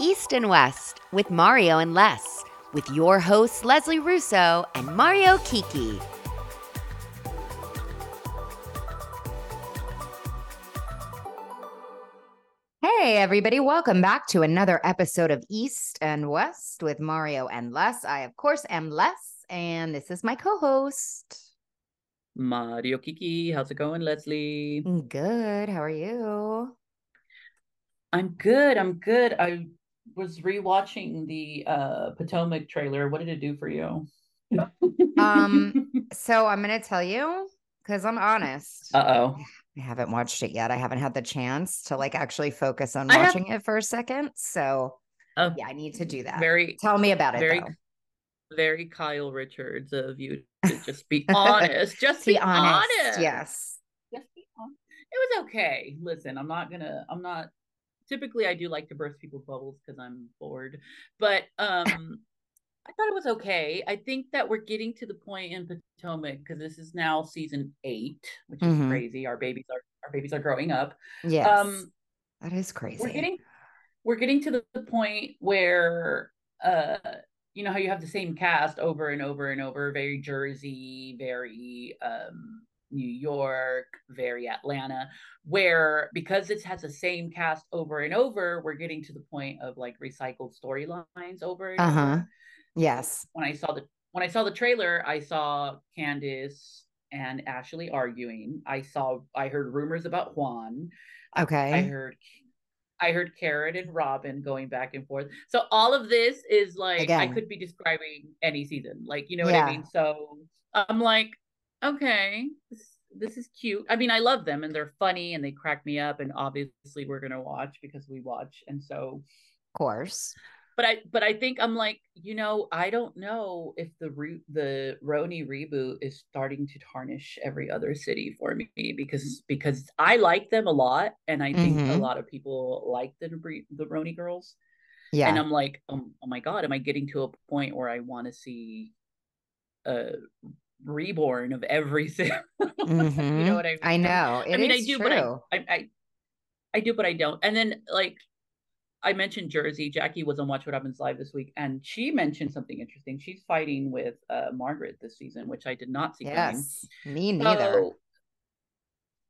East and West with Mario and Les, with your hosts Leslie Russo and Mario Kiki. Hey, everybody, welcome back to another episode of East and West with Mario and Les. I, of course, am Les, and this is my co host. Mario Kiki, how's it going, Leslie? Good. How are you? I'm good. I'm good. I was rewatching the uh Potomac trailer. What did it do for you? Um, so I'm gonna tell you because I'm honest. Uh oh. I haven't watched it yet. I haven't had the chance to like actually focus on I have- watching it for a second. So Oh, yeah, I need to do that. very, Tell me about it very, though. very Kyle Richards of you to just be honest. Just be be honest, honest. yes. Just be honest. It was okay. Listen, I'm not gonna. I'm not. Typically, I do like to burst people's bubbles because I'm bored, but um. I thought it was okay. I think that we're getting to the point in Potomac because this is now season eight, which is Mhm. crazy. Our babies are our babies are growing up. Yes. Um, that is crazy. we're getting we're getting to the, the point where uh you know how you have the same cast over and over and over very jersey very um new york very atlanta where because it has the same cast over and over we're getting to the point of like recycled storylines over and Uh-huh. over yes. when i saw the when i saw the trailer i saw candiace and ashley arguing i saw i heard rumors about juan Okay. I heard I heard Karen and Robin going back and forth. So all of this is like I could be describing any season. Like, you know what I mean? So I'm like, okay, this, this is cute. I mean, I love them and they're funny and they crack me up and obviously we're going to watch because we watch. And so of course. but I but I think I'm like, you know, I don't know if the re- the RHONY reboot is starting to tarnish every other city for me because because I like them a lot and I think a Mhm. lot of people like the the RHONY girls Yeah. and I'm like, oh, oh my god, am I getting to a point where I want to see a reborn of everything? you Mhm. know what I mean? I know. It I mean, I do, true. but I, I, I, I do, but I don't. And then, like, I mentioned Jersey. Jackie was on Watch What Happens Live this week, and she mentioned something interesting. She's fighting with uh, Margaret this season, which I did not see coming. yes. Me neither. So,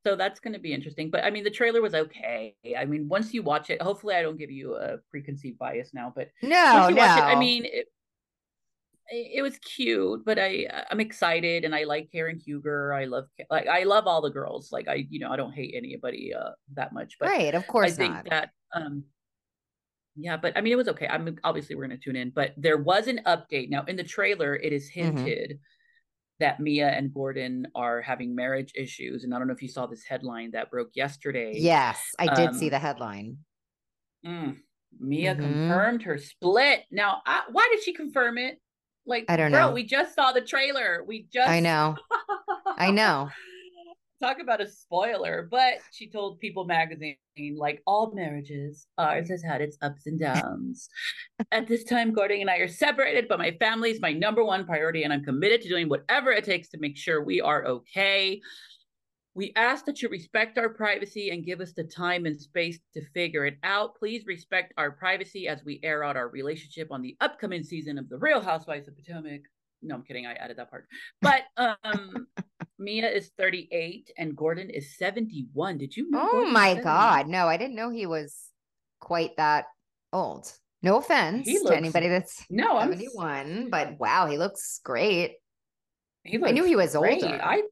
so that's going to be interesting. But I mean, the trailer was okay. I mean, once you watch it, hopefully, I don't give you a preconceived bias now. But no, you no. watch it, I mean, it, it was cute, but I I'm excited and I like Karen Huger. I love like I love all the girls. Like I you know I don't hate anybody uh that much, but right. Of course. I think not. that um yeah, but I mean it was okay. I'm obviously we're gonna tune in, but there was an update. Now in the trailer, it is Mhm. hinted that Mia and Gordon are having marriage issues, and I don't know if you saw this headline that broke yesterday. yes. I did see um, the headline. Mm, Mia Mhm. confirmed her split. Now, I, why did she confirm it? Like, I don't bro, know. we just saw the trailer. We just I know. I know. Talk about a spoiler, but she told People magazine, like all marriages, ours has had its ups and downs. At this time, Gordon and I are separated, but my family is my number one priority, and I'm committed to doing whatever it takes to make sure we are okay. We ask that you respect our privacy and give us the time and space to figure it out. Please respect our privacy as we air out our relationship on the upcoming season of The Real Housewives of Potomac. No, I'm kidding. I added that part. But um Mia is 38 and Gordon is 71. Did you know? Oh Gordon my God. No, I didn't know he was quite that old. No offense He to anybody that's No, I'm 71, but wow, he looks great. He looks I knew he was great. older. I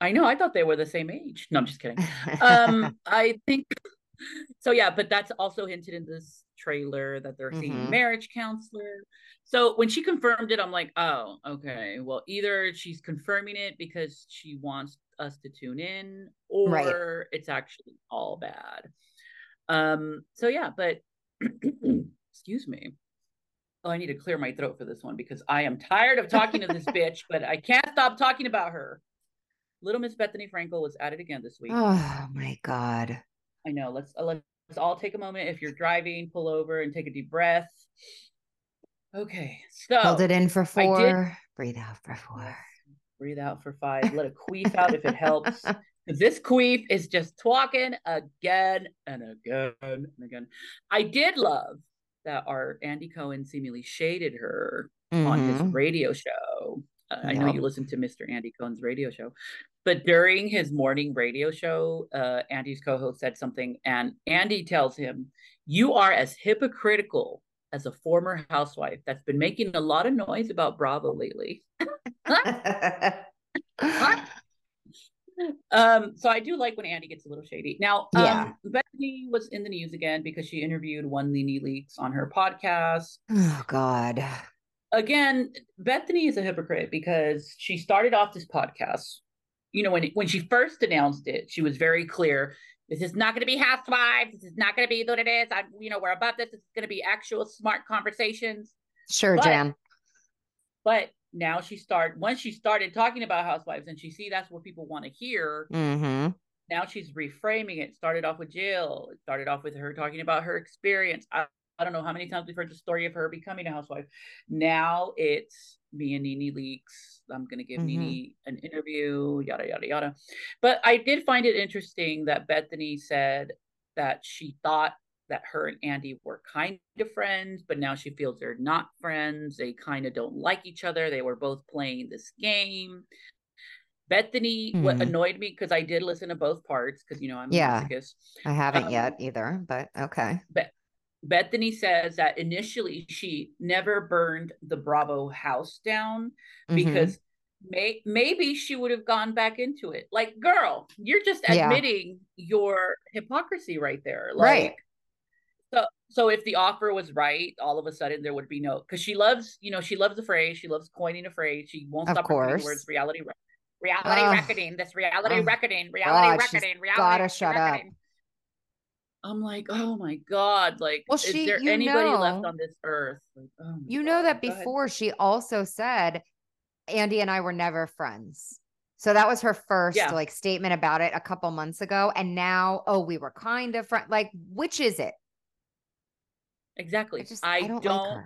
I know. I thought they were the same age. No, I'm just kidding. um i think so yeah but that's also hinted in this trailer that they're seeing Mhm. a marriage counselor so when she confirmed it i'm like oh okay well either she's confirming it because she wants us to tune in or Right. it's actually all bad um so yeah but excuse me oh i need to clear my throat for this one because i am tired of talking to this bitch but i can't stop talking about her little miss bethany frankel was at it again this week oh my God. I know. Let's uh, let's all take a moment. If you're driving, pull over and take a deep breath. Okay, so Hold it in for I did- four. Breathe out for four. breathe out for five. Let it queef out if it helps. This queef is just talking again and again and again. I did love that our Andy Cohen seemingly shaded her mm-hmm. on his mm-hmm. radio show. Uh, I know you listen to Mr. Andy Cohen's radio show, but during his morning radio show, uh, Andy's co host said something, and Andy tells him, You are as hypocritical as a former housewife that's been making a lot of noise about Bravo lately. um, so I do like when Andy gets a little shady. Now, um, yeah. Bethany was in the news again because she interviewed one NeNe Leakes on her podcast. Oh God. Again, Bethany is a hypocrite because she started off this podcast. You know, when when she first announced it, she was very clear. This is not going to be housewives. This is not going to be what it is. I'm, you know, we're above this. It's going to be actual smart conversations. Sure, but, Jan. But now she start once she started talking about housewives and she see that's what people want to hear mm-hmm. now she's reframing it started off with jill it started off with her talking about her experience I, I don't know how many times we've heard the story of her becoming a housewife now it's me and NeNe Leakes i'm going to give mm-hmm. NeNe an interview yada yada yada but i did find it interesting that bethany said that she thought that her and Andy were kind of friends, but now she feels they're not friends. They kind of don't like each other. They were both playing this game. Bethany, mm-hmm. what hmm. annoyed me because I did listen to both parts because you know I'm yeah, I haven't um, yet either, but okay. But Bethany says that initially she never burned the Bravo house down mm-hmm. because may, maybe she would have gone back into it. Like, girl, you're just admitting yeah. your hypocrisy right there. Like, right. So so if the offer was right, all of a sudden there would be no because she loves, you know, she loves the phrase, she loves coining a phrase, she won't of stop course. the words reality reality oh. reckoning, this reality oh. reckoning, reality God, reckoning, reality. Gotta shut reckoning. up. I'm like, oh my God. Like, well, she, is there anybody know, left on this earth? Like, oh you know that before she also said Andy and I were never friends. So that was her first yeah. like statement about it a couple months ago. And now, oh, we were kind of friends. Like, which is it? Exactly. I, just, I, I don't, don't, like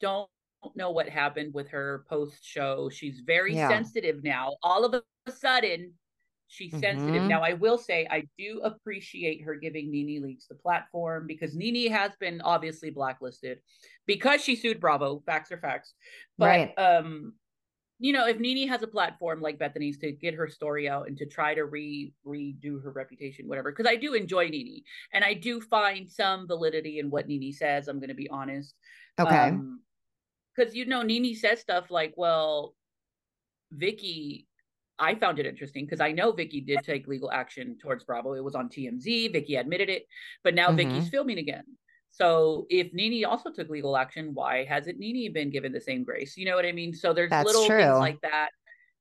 don't know what happened with her post show. She's very yeah. sensitive now. All of a sudden, she's mm-hmm. sensitive. Now, I will say I do appreciate her giving NeNe Leakes the platform because NeNe has been obviously blacklisted because she sued Bravo. Facts are facts. But right. um you know, if NeNe has a platform like Bethany's to get her story out and to try to re redo her reputation, whatever, because I do enjoy NeNe and I do find some validity in what NeNe says. I'm going to be honest. Okay. Because um, you know, NeNe says stuff like, "Well, Vicki." I found it interesting because I know Vicki did take legal action towards Bravo. It was on TMZ. Vicki admitted it, but now mm-hmm. Vicki's filming again. So if NeNe also took legal action, why hasn't NeNe been given the same grace? You know what I mean? So there's That's little true. things like that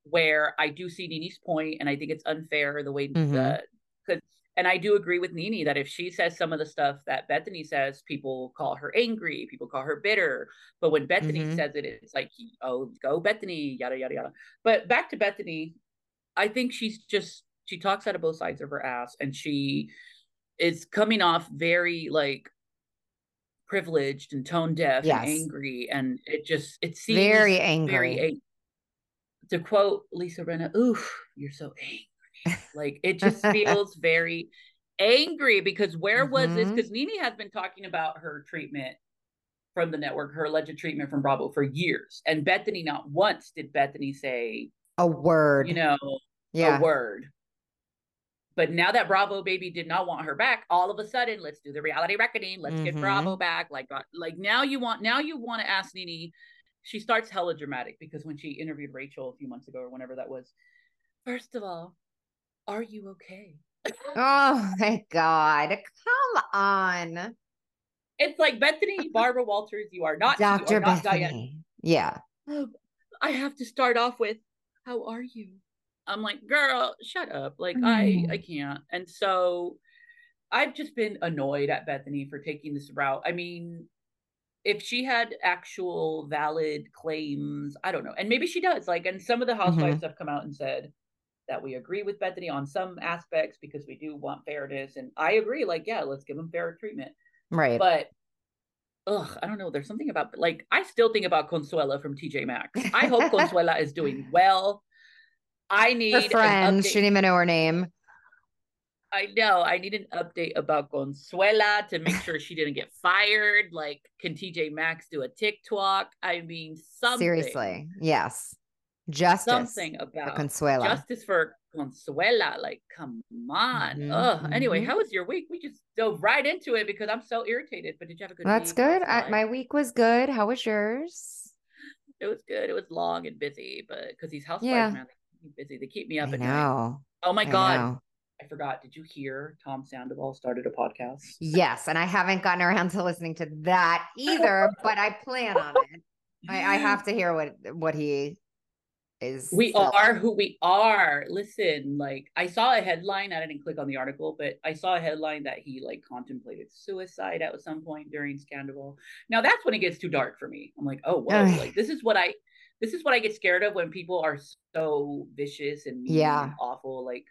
where I do see NeNe's point, and I think it's unfair the way mm-hmm. the because and I do agree with NeNe that if she says some of the stuff that Bethany says, people call her angry, people call her bitter. But when Bethany mm-hmm. says it, it's like, oh, go Bethany, yada yada yada. But back to Bethany, I think she's just she talks out of both sides of her ass, and she is coming off very like privileged and tone deaf yes. and angry and it just it seems very angry very, to quote lisa rinna oof you're so angry like it just feels very angry because where mm-hmm. was this because NeNe has been talking about her treatment from the network her alleged treatment from bravo for years and bethany not once did bethany say a word you know yeah. a word but now that Bravo baby did not want her back, all of a sudden, let's do the reality reckoning. Let's mm-hmm. get Bravo back. Like, uh, like now you want now you want to ask NeNe. She starts hella dramatic because when she interviewed Rachel a few months ago or whenever that was, first of all, are you okay? oh my god, come on. It's like Bethany Barbara Walters. You are not not Bethany. Diane. Yeah. I have to start off with, how are you? I'm like, girl, shut up. Like mm. I I can't. And so I've just been annoyed at Bethany for taking this route. I mean, if she had actual valid claims, I don't know. And maybe she does. Like, and some of the housewives mm-hmm. have come out and said that we agree with Bethany on some aspects because we do want fairness. And I agree, like, yeah, let's give them fair treatment. Right. But ugh, I don't know. There's something about like I still think about Consuela from TJ Maxx. I hope Consuela is doing well. I need her friend. She didn't even know her name. I know. I need an update about Consuela to make sure she didn't get fired. Like, can TJ Maxx do a TikTok? I mean, something. Seriously, yes. Justice. Something about Consuela. Justice for Consuela. Like, come on. Mm-hmm. Ugh. Mm-hmm. Anyway, how was your week? We just dove right into it because I'm so irritated. But did you have a good That's week? good. I, my week was good. How was yours? It was good. It was long and busy, but because these housewives, yeah. man, they keep me busy. They keep me up I at know. night. Oh my I God. Know. I forgot. Did you hear Tom Sandoval started a podcast? Yes, and I haven't gotten around to listening to that either, but I plan on it. I, I, have to hear what what he is. We are who we are. Listen, like I saw a headline. I didn't click on the article, but I saw a headline that he like contemplated suicide at some point during Scandal. Now that's when it gets too dark for me. I'm like, oh whoa, like this is what I this is what I get scared of when people are so vicious and yeah and awful. Like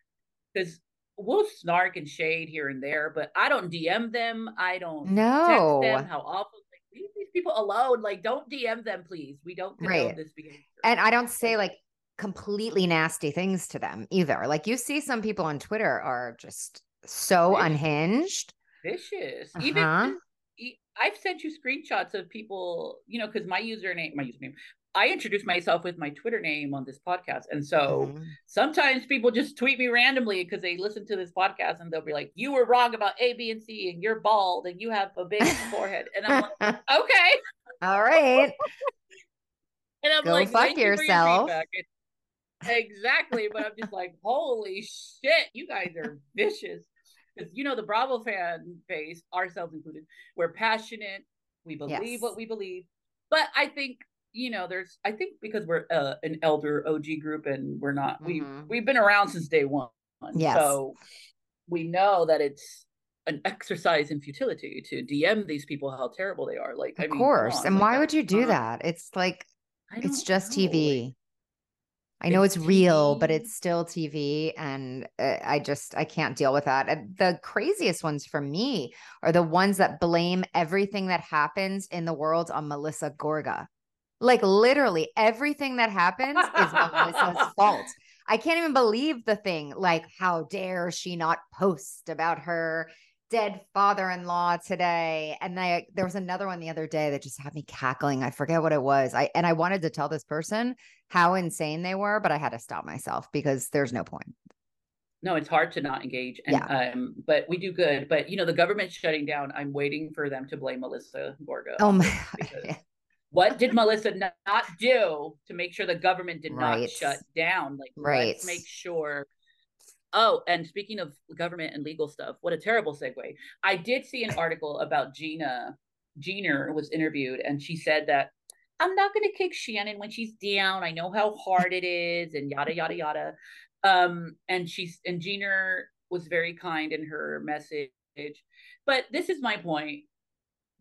because we'll snark and shade here and there, but I don't DM them. I don't no. text them how awful. Like, leave these people alone. Like, don't DM them, please. We don't right. this behavior. And I don't say like completely nasty things to them either. Like you see some people on Twitter are just so vicious. unhinged. Vicious. Uh-huh. Even I've sent you screenshots of people, you know, because my username, my username, I introduce myself with my Twitter name on this podcast. And so mm-hmm. sometimes people just tweet me randomly because they listen to this podcast and they'll be like, You were wrong about A, B, and C, and you're bald and you have a big forehead. And I'm like, Okay. All right. and I'm Go like, fuck yourself. exactly. But I'm just like, Holy shit, you guys are vicious. Because, you know, the Bravo fan base, ourselves included, we're passionate. We believe yes. what we believe. But I think you know, there's I think because we're uh, an elder OG group and we're not we mm-hmm. we've been around since day one. Yes. So we know that it's an exercise in futility to DM these people how terrible they are. Like, of I mean, course. And like, why would you do that? It's like it's just know. TV. I know it's, it's real, but it's still TV. And uh, I just, I can't deal with that. And the craziest ones for me are the ones that blame everything that happens in the world on Melissa Gorga. Like literally everything that happens is Melissa's fault. I can't even believe the thing. Like, how dare she not post about her dead father-in-law today? And I, there was another one the other day that just had me cackling. I forget what it was. I and I wanted to tell this person how insane they were, but I had to stop myself because there's no point. No, it's hard to not engage. And yeah. um, but we do good. But you know, the government's shutting down. I'm waiting for them to blame Melissa Gorga. Oh my what did Melissa not do to make sure the government did right. not shut down? Like, right. let's make sure. Oh, and speaking of government and legal stuff, what a terrible segue. I did see an article about Gina. Gina was interviewed, and she said that I'm not going to kick Shannon when she's down. I know how hard it is, and yada yada yada. Um, and she's and Gina was very kind in her message. But this is my point.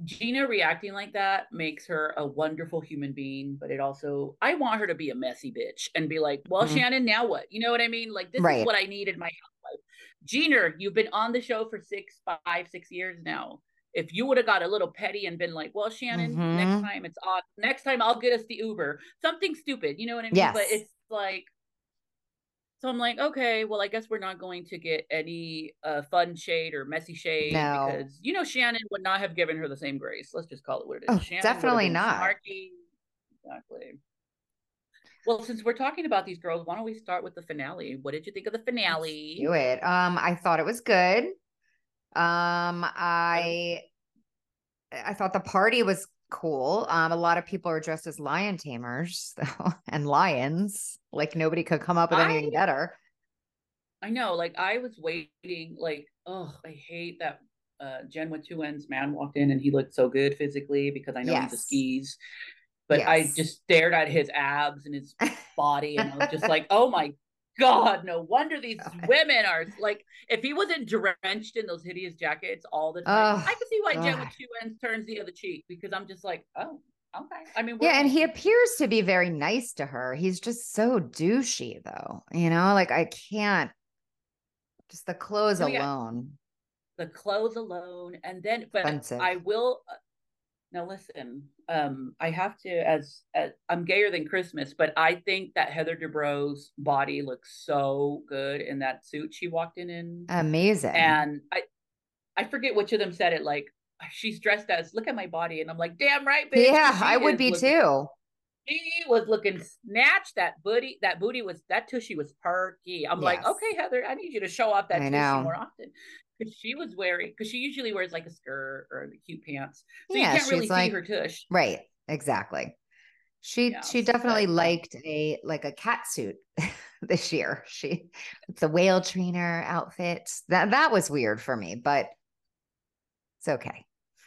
Gina reacting like that makes her a wonderful human being, but it also I want her to be a messy bitch and be like, "Well, mm-hmm. Shannon, now what?" You know what I mean? Like this right. is what I need in my life. Gina, you've been on the show for six, five, six years now. If you would have got a little petty and been like, "Well, Shannon, mm-hmm. next time it's on. Next time I'll get us the Uber," something stupid. You know what I mean? Yes. But it's like so I'm like, okay, well, I guess we're not going to get any uh, fun shade or messy shade no. because you know Shannon would not have given her the same grace. Let's just call it what it is. Oh, Shannon definitely not. Snarky. Exactly. Well, since we're talking about these girls, why don't we start with the finale? What did you think of the finale? Let's do it. Um, I thought it was good. Um, I I thought the party was cool. Um, a lot of people are dressed as lion tamers so, and lions. Like nobody could come up with I, anything better. I know. Like I was waiting. Like oh, I hate that. Uh, Jen with two ends man walked in and he looked so good physically because I know yes. he's a skis. But yes. I just stared at his abs and his body and I was just like, oh my God, no wonder these women are like, if he wasn't drenched in those hideous jackets all the time, oh, I can see why God. Jen with two ends turns the other cheek because I'm just like, oh, okay. I mean, yeah, and he appears to be very nice to her. He's just so douchey, though. You know, like I can't. Just the clothes oh, alone. Yeah. The clothes alone, and then, but Expensive. I will. Uh, Now listen, um, I have to as, as I'm gayer than Christmas, but I think that Heather Dubrow's body looks so good in that suit she walked in in. Amazing. And I I forget which of them said it like she's dressed as look at my body and I'm like, damn right, bitch. Yeah, I would be looking, too. She was looking snatched. That booty, that booty was that tushy was perky. I'm yes. like, okay, Heather, I need you to show off that I tushy know. more often because she was wearing because she usually wears like a skirt or the cute pants, so yeah, you can't really like, see her tush. Right, exactly. She yeah, she definitely liked a like a cat suit this year. She the whale trainer outfit. That that was weird for me, but it's okay.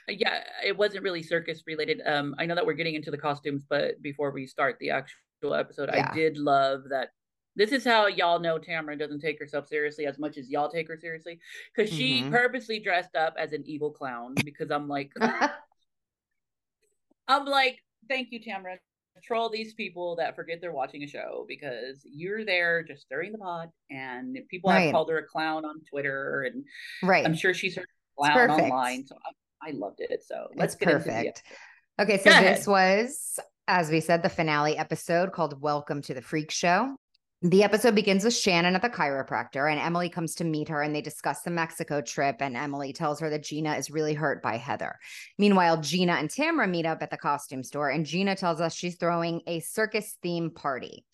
Yeah, it wasn't really circus related. Um, I know that we're getting into the costumes, but before we start the actual episode, yeah. I did love that this is how y'all know Tamara doesn't take herself seriously as much as y'all take her seriously because she mm-hmm. purposely dressed up as an evil clown. Because I'm like, I'm like, thank you, Tamara. Troll these people that forget they're watching a show because you're there just stirring the pot, and people right. have called her a clown on Twitter, and right. I'm sure she's heard clown online. So I, I, loved it. So let's it's get perfect. Okay, so this was, as we said, the finale episode called "Welcome to the Freak Show." The episode begins with Shannon at the chiropractor, and Emily comes to meet her and they discuss the Mexico trip. And Emily tells her that Gina is really hurt by Heather. Meanwhile, Gina and Tamra meet up at the costume store, and Gina tells us she's throwing a circus theme party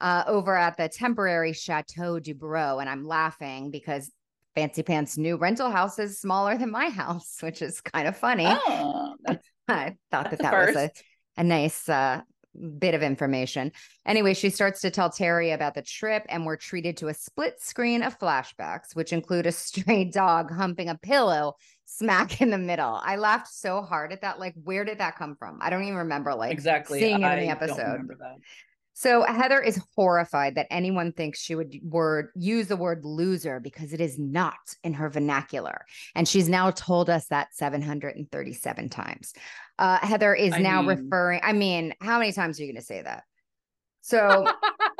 uh, over at the temporary Chateau Dubrow. And I'm laughing because Fancy Pants' new rental house is smaller than my house, which is kind of funny. Oh, I thought that that was a, a nice uh, bit of information. Anyway, she starts to tell Terry about the trip, and we're treated to a split screen of flashbacks, which include a stray dog humping a pillow smack in the middle. I laughed so hard at that. Like, where did that come from? I don't even remember like exactly seeing it in the episode. So Heather is horrified that anyone thinks she would word use the word loser because it is not in her vernacular. And she's now told us that 737 times. Uh, Heather is I now mean... referring, I mean, how many times are you going to say that? So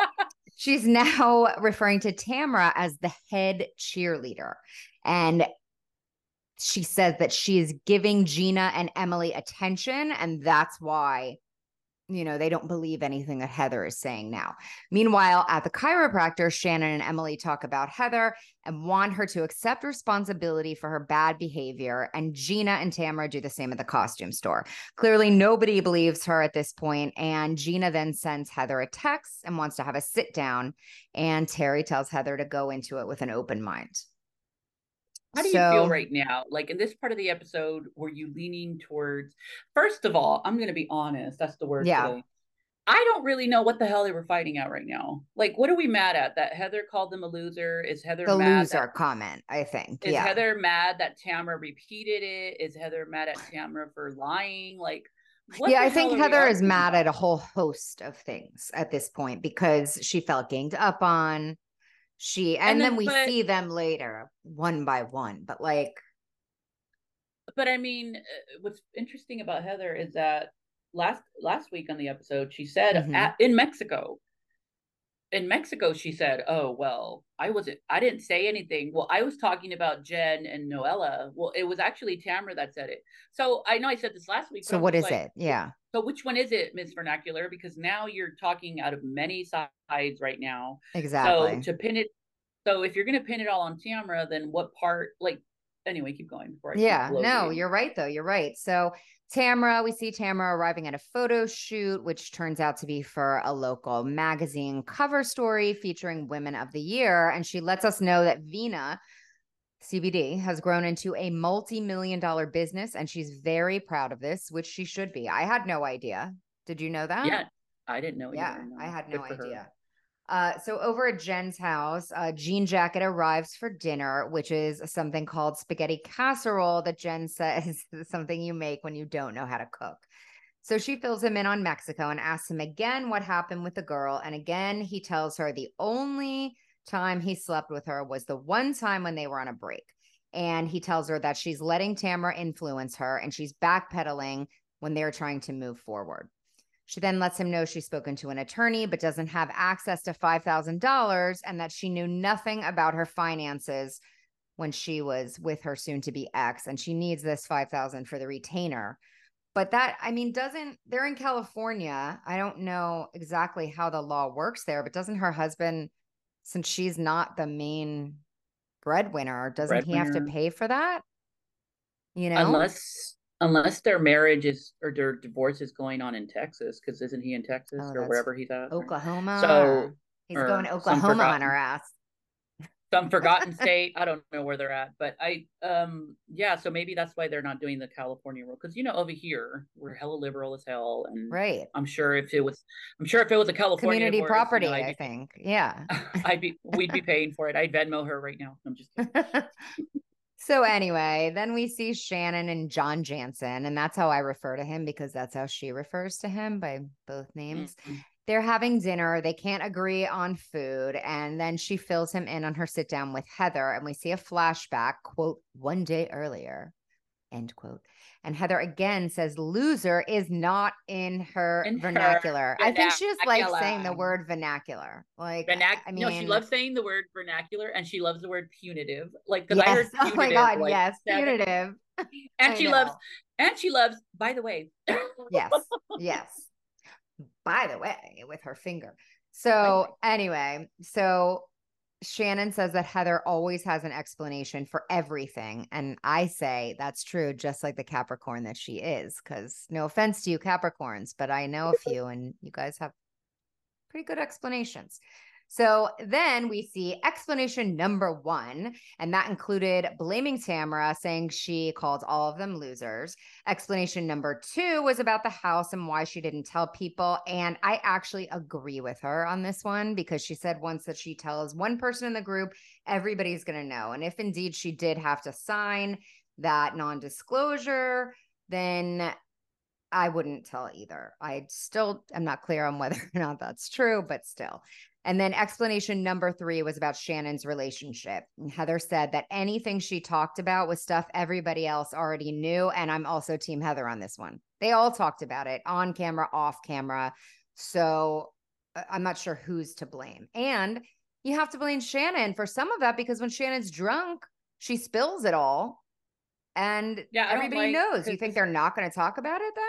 she's now referring to Tamra as the head cheerleader. And she says that she is giving Gina and Emily attention. And that's why you know, they don't believe anything that Heather is saying now. Meanwhile, at the chiropractor, Shannon and Emily talk about Heather and want her to accept responsibility for her bad behavior. And Gina and Tamara do the same at the costume store. Clearly, nobody believes her at this point, And Gina then sends Heather a text and wants to have a sit down. And Terry tells Heather to go into it with an open mind. How do so, you feel right now? Like in this part of the episode, were you leaning towards? First of all, I'm going to be honest. That's the word. Yeah. Today. I don't really know what the hell they were fighting at right now. Like, what are we mad at? That Heather called them a loser? Is Heather the loser that, comment? I think. Is yeah. Heather mad that Tamara repeated it? Is Heather mad at Tamara for lying? Like, yeah, I think Heather is mad about? at a whole host of things at this point because she felt ganged up on she and, and then, then, we but, see them later one by one but like but i mean uh, what's interesting about heather is that last last week on the episode she said mm-hmm. at, in mexico in mexico she said oh well i wasn't i didn't say anything. Well i was talking about jen and noella. Well it was actually tamara that said it. So i know i said this last week so what is like, it? Yeah so which one is it miss vernacular? Because now you're talking out of many sides right now. Exactly. so to pin it so if you're going to pin it all on Tamara, then what part like anyway keep going before I yeah no you're right though you're right. So Tamara, we see Tamara arriving at a photo shoot, which turns out to be for a local magazine cover story featuring Women of the Year. And she lets us know that Vena CBD has grown into a multi million dollar business. And she's very proud of this, which she should be. I had no idea. Did you know that? Yeah, I didn't know. Yeah, I had no idea. Uh, so over at Jen's house, uh, Jean Jacket arrives for dinner, which is something called spaghetti casserole that Jen says is something you make when you don't know how to cook. So she fills him in on Mexico and asks him again what happened with the girl. And again, he tells her the only time he slept with her was the one time when they were on a break. And he tells her that she's letting Tamara influence her and she's backpedaling when they're trying to move forward. She then lets him know she's spoken to an attorney but doesn't have access to $5,000 and that she knew nothing about her finances when she was with her soon to be ex and she needs this 5000 for the retainer. but that I mean doesn't they're in California. I don't know exactly how the law works there, but doesn't her husband since she's not the main breadwinner, doesn't breadwinner. he have to pay for that? You know, unless unless their marriage is or their divorce is going on in Texas, because isn't he in Texas oh, or wherever he's at? Oklahoma. So he's going to Oklahoma on her ass some forgotten state. I don't know where they're at, but I um yeah, so maybe that's why they're not doing the California rule because you know over here we're hella liberal as hell, and right. I'm sure if it was, I'm sure if it was a California community divorce, property, you know, I think, yeah, I'd be we'd be paying for it. I'd Venmo her right now. I'm just. so anyway, then we see Shannon and John Janssen, and that's how I refer to him because that's how she refers to him by both names. Mm-hmm they're having dinner. They can't agree on food. And then she fills him in on her sit down with Heather. And we see a flashback, quote, one day earlier, end quote. And Heather again says loser is not in her in vernacular. Her I think she just likes saying the word vernacular. Like, Vernac- I mean, no, she loves saying the word vernacular and she loves the word punitive. Like, because yes. I heard punitive. Oh my God, like, yes, punitive. And she loves, and she loves, by the way. yes, yes by the way, with her finger. So, anyway, so Shannon says that Heather always has an explanation for everything. And I say that's true, just like the Capricorn that she is. Because no offense to you, Capricorns, but I know a few and you guys have pretty good explanations. So then we see explanation number one, and that included blaming Tamara, saying she called all of them losers. Explanation number two was about the house and why she didn't tell people. And I actually agree with her on this one because she said once that she tells one person in the group, everybody's going to know. And if indeed she did have to sign that non disclosure, then I wouldn't tell either. I still am not clear on whether or not that's true, but still. And then explanation number three was about Shannon's relationship. And Heather said that anything she talked about was stuff everybody else already knew. And I'm also Team Heather on this one. They all talked about it on camera, off camera. So uh, I'm not sure who's to blame. And you have to blame Shannon for some of that because when Shannon's drunk, she spills it all. And yeah, everybody like, knows. You think they're not going to talk about it then?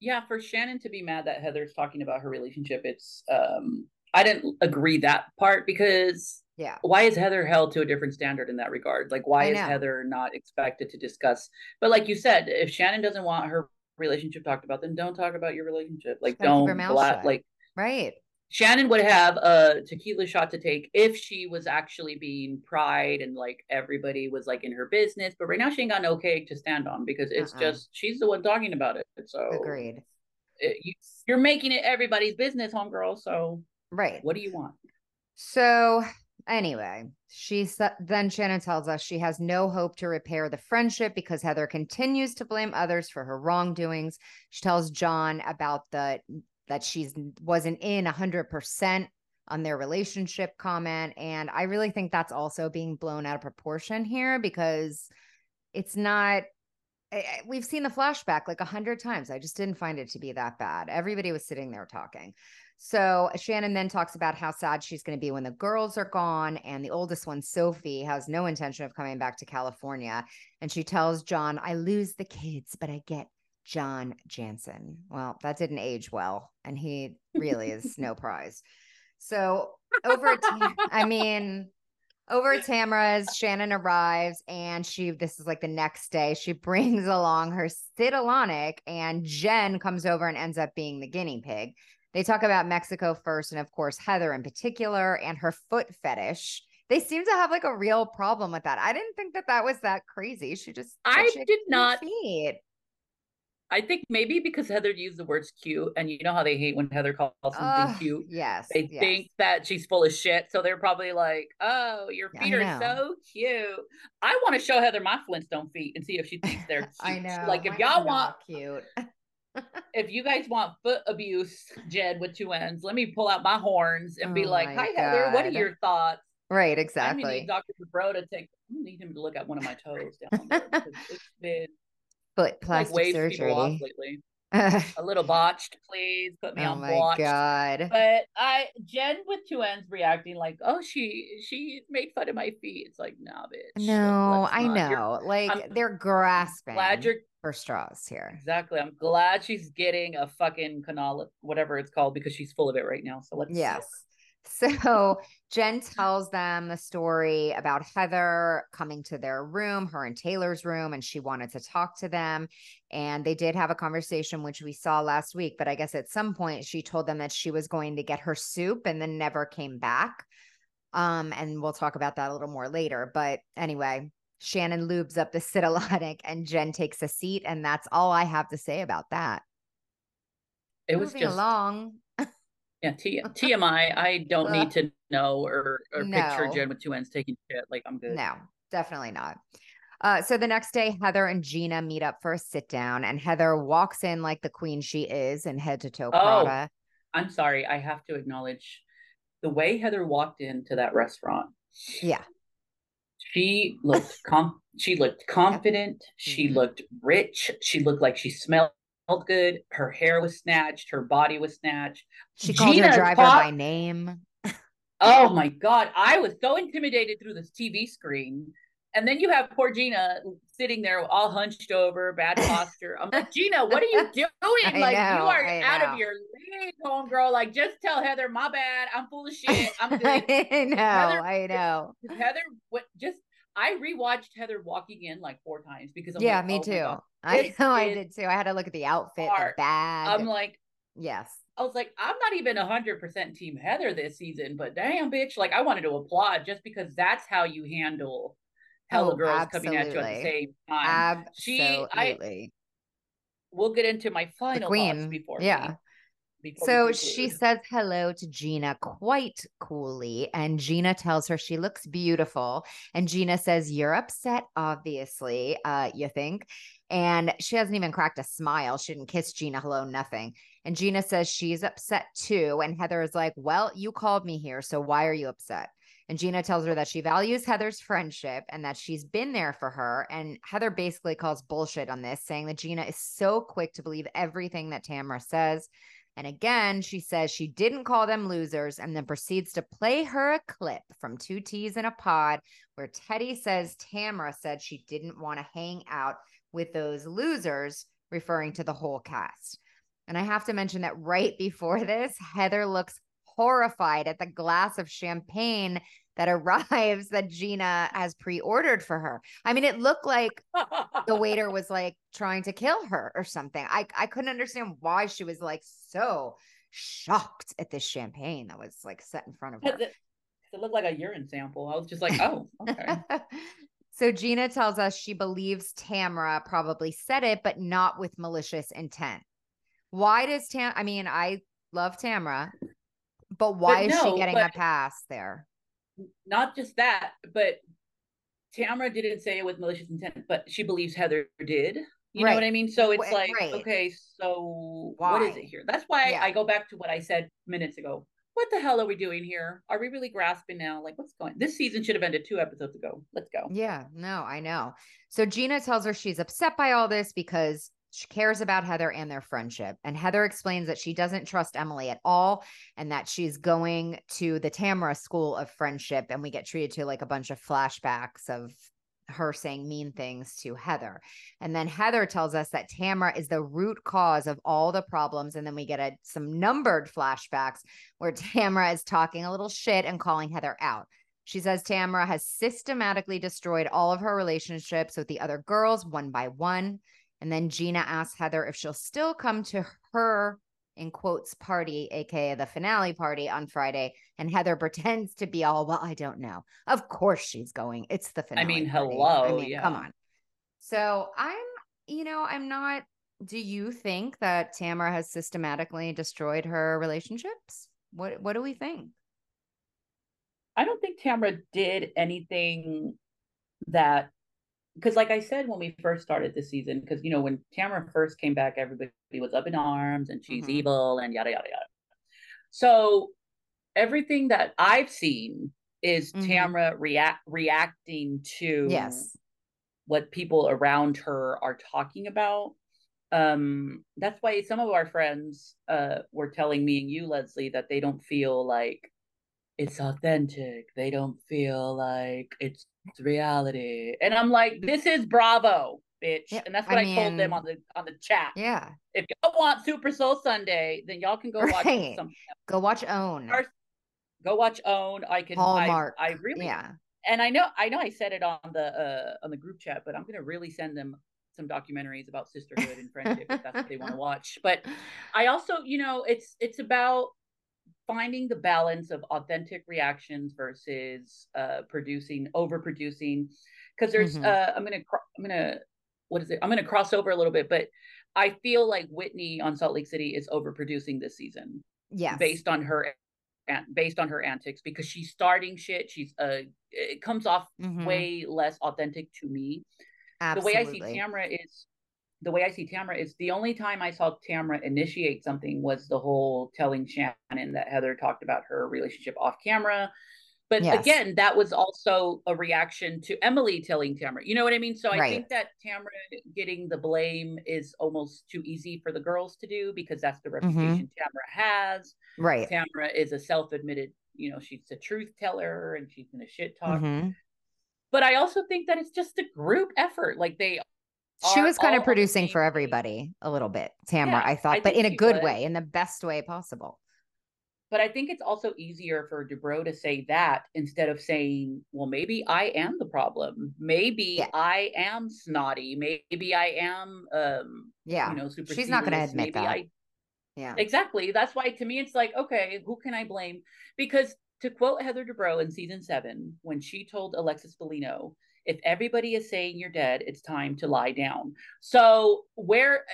Yeah, for Shannon to be mad that Heather's talking about her relationship, it's um I didn't agree that part because yeah, why is Heather held to a different standard in that regard? Like, why is Heather not expected to discuss? But like you said, if Shannon doesn't want her relationship talked about, then don't talk about your relationship. Like, don't bla- like right. Shannon would have a tequila shot to take if she was actually being pride and like everybody was like in her business. But right now she ain't got no cake to stand on because it's uh-uh. just she's the one talking about it. So agreed. It, you, you're making it everybody's business, homegirl. So Right. What do you want? So, anyway, she then Shannon tells us she has no hope to repair the friendship because Heather continues to blame others for her wrongdoings. She tells John about the that she's wasn't in 100% on their relationship comment and I really think that's also being blown out of proportion here because it's not eh, eh, we've seen the flashback like a hundred times. I just didn't find it to be that bad. Everybody was sitting there talking. So Shannon then talks about how sad she's going to be when the girls are gone. And the oldest one, Sophie, has no intention of coming back to California. And she tells John, I lose the kids, but I get John Janssen. Well, that didn't age well. And he really is no prize. So over I mean, over at Tamara's, Shannon arrives and she, this is like the next day, she brings along her Citalonic and Jen comes over and ends up being the guinea pig. They talk about Mexico first, and of course, Heather in particular, and her foot fetish. They seem to have like a real problem with that. I didn't think that that was that crazy. She just, I did not. Feet. I think maybe because Heather used the words cute, and you know how they hate when Heather calls something uh, cute. Yes. They yes. think that she's full of shit. So they're probably like, oh, your feet are so cute. I want to show Heather my Flintstone feet and see if she thinks they're cute. I know. Like if y'all want cute if you guys want foot abuse, Jed with two ends, let me pull out my horns and oh be like, "Hi, God. Heather. What are your thoughts?" Right, exactly. I need Dr. Bro to take. I need him to look at one of my toes down there. it's been foot plastic like, surgery lately. a little botched, please put me oh on my watch. God. But I Jen with two ends reacting like, oh, she she made fun of my feet. It's like, nah, bitch. No, I know. You're, like I'm they're grasping. Glad you're for straws here. Exactly. I'm glad she's getting a fucking canal, whatever it's called, because she's full of it right now. So let's yes. So Jen tells them the story about Heather coming to their room, her and Taylor's room, and she wanted to talk to them. And they did have a conversation, which we saw last week. But I guess at some point she told them that she was going to get her soup and then never came back. Um, and we'll talk about that a little more later. But anyway, Shannon lubes up the Cytolonic and Jen takes a seat. And that's all I have to say about that. It was Moving just along. Yeah, T- TMI. I don't need to know or, or no. picture Jen with two ends taking shit. Like I'm good. No, definitely not. Uh, so the next day, Heather and Gina meet up for a sit down, and Heather walks in like the queen she is and head to toe oh, I'm sorry, I have to acknowledge the way Heather walked into that restaurant. Yeah, she looked com- she looked confident. She mm-hmm. looked rich. She looked like she smelled good. Her hair was snatched. Her body was snatched. She called Gina her driver by name. oh my god, I was so intimidated through this TV screen. And then you have poor Gina sitting there all hunched over, bad posture. I'm like, Gina, what are you doing? like know, you are I out know. of your league, homegirl. Like just tell Heather, my bad. I'm full of shit. I'm good. I know. Heather, I know. Heather, what just I rewatched Heather walking in like four times because I'm yeah, like, me oh too. I know I did too. I had to look at the outfit, the bag. I'm like, yes. I was like, I'm not even hundred percent team Heather this season, but damn bitch, like I wanted to applaud just because that's how you handle hella oh, girls absolutely. coming at you at the same time. Absolutely. She, I, we'll get into my final the queen. before. Yeah. So she says hello to Gina quite coolly, and Gina tells her she looks beautiful. And Gina says, You're upset, obviously, uh, you think. And she hasn't even cracked a smile. She didn't kiss Gina hello, nothing. And Gina says she's upset too. And Heather is like, Well, you called me here. So why are you upset? And Gina tells her that she values Heather's friendship and that she's been there for her. And Heather basically calls bullshit on this, saying that Gina is so quick to believe everything that Tamra says. And again, she says she didn't call them losers and then proceeds to play her a clip from Two T's in a Pod where Teddi says Tamara said she didn't want to hang out with those losers, referring to the whole cast. And I have to mention that right before this, Heather looks horrified at the glass of champagne that arrives that Gina has pre-ordered for her. I mean, it looked like the waiter was like trying to kill her or something. I I couldn't understand why she was like so shocked at this champagne that was like set in front of her. It, it looked like a urine sample. I was just like, oh, okay. so Gina tells us she believes Tamra probably said it, but not with malicious intent. Why does Tam? I mean, I love Tamra, but why but is no, she getting a pass there? not just that, but Tamra didn't say it with malicious intent, but she believes Heather did. You right. know what I mean? So it's like, right. okay, so why? what is it here? That's why yeah. I go back to what I said minutes ago. What the hell are we doing here? Are we really grasping now? Like, what's going? This season should have ended two episodes ago. Let's go. Yeah, no, I know. So Gina tells her she's upset by all this because she cares about Heather and their friendship. And Heather explains that she doesn't trust Emily at all and that she's going to the Tamra School of Friendship. And we get treated to like a bunch of flashbacks of her saying mean things to Heather. And then Heather tells us that Tamra is the root cause of all the problems. And then we get a, some numbered flashbacks where Tamra is talking a little shit and calling Heather out. She says Tamra has systematically destroyed all of her relationships with the other girls one by one. And then Gina asks Heather if she'll still come to her in quotes party, aka the finale party on Friday. And Heather pretends to be all, well, I don't know. Of course she's going. It's the finale. I mean, party. hello. I mean, yeah. come on. So I'm, you know, I'm not. Do you think that Tamara has systematically destroyed her relationships? What What do we think? I don't think Tamara did anything that because like I said when we first started this season, because you know when Tamara first came back, everybody was up in arms and she's mm-hmm. evil and yada yada yada. So everything that I've seen is mm-hmm. Tamara react reacting to yes what people around her are talking about. Um, that's why some of our friends uh were telling me and you, Leslie, that they don't feel like it's authentic. They don't feel like it's it's reality. And I'm like, this is Bravo. bitch. Yeah, and that's what I, I mean, told them on the on the chat. Yeah. If y'all want Super Soul Sunday, then y'all can go watch right. something. Go watch Own. Go watch Own. I can Hallmark. I, I really yeah. And I know I know I said it on the uh on the group chat, but I'm gonna really send them some documentaries about sisterhood and friendship if that's what they want to watch. But I also, you know, it's it's about finding the balance of authentic reactions versus uh producing overproducing because there's mm-hmm. uh i'm gonna i'm gonna what is it i'm gonna cross over a little bit but i feel like whitney on salt lake city is overproducing this season yeah based on her based on her antics because she's starting shit she's uh it comes off mm-hmm. way less authentic to me Absolutely. the way i see tamra is the way I see Tamra is the only time I saw Tamra initiate something was the whole telling Shannon that Heather talked about her relationship off camera. But yes. again, that was also a reaction to Emily telling Tamra. You know what I mean? So I right. think that Tamra getting the blame is almost too easy for the girls to do because that's the mm-hmm. reputation mm-hmm. Tamra has. Right. Tamra is a self-admitted, you know, she's a truth teller and she's gonna shit talk. Mm-hmm. But I also think that it's just a group effort. Like they she was kind of producing for everybody a little bit, Tamra, yeah, I thought, I but in a good was. way, in the best way possible. But I think it's also easier for Dubrow to say that instead of saying, well, maybe I am the problem. Maybe yeah. I am snotty. Maybe I am, um, yeah, you know, super. She's not going to admit maybe that. I, yeah, exactly. That's why to me, it's like, okay, who can I blame? Because to quote Heather Dubrow in season seven, when she told Alexis Bellino, if everybody is saying you're dead, it's time to lie down. So where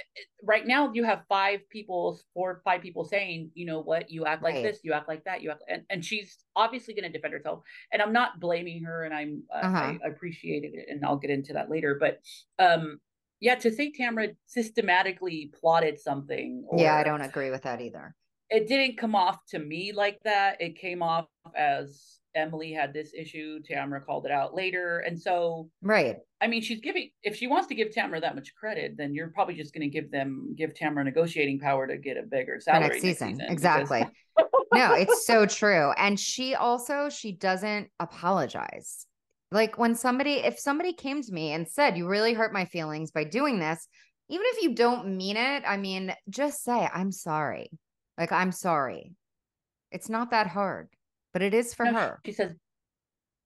right now you have five people, four, five people saying, you know what, you act like right. this, you act like that, you act, and, and she's obviously going to defend herself. And I'm not blaming her, and I'm uh-huh. I, I appreciated it, and I'll get into that later. But um, yeah, to say Tamra systematically plotted something. Or, yeah, I don't agree with that either. It didn't come off to me like that. It came off as Emily had this issue. Tamra called it out later. And so, right. I mean, she's giving, if she wants to give Tamra that much credit, then you're probably just going to give them, give Tamra negotiating power to get a bigger salary next season. Next season exactly. Because... no, it's so true. And she also, she doesn't apologize. Like when somebody, if somebody came to me and said, you really hurt my feelings by doing this, even if you don't mean it, I mean, just say, I'm sorry. Like, I'm sorry. It's not that hard but it is for no, her. She says,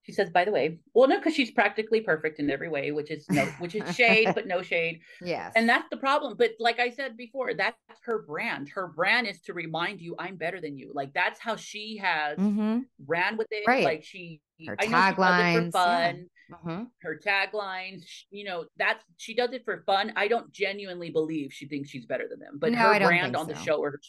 she says, by the way, well, no, because she's practically perfect in every way, which is no, which is shade, but no shade. Yes. And that's the problem. But like I said before, that's her brand. Her brand is to remind you I'm better than you. Like that's how she has mm-hmm. ran with it. Right. Like she her taglines fun. Yeah. Uh-huh. Her taglines, you know, that's she does it for fun. I don't genuinely believe she thinks she's better than them, but no, her brand on so. the show or her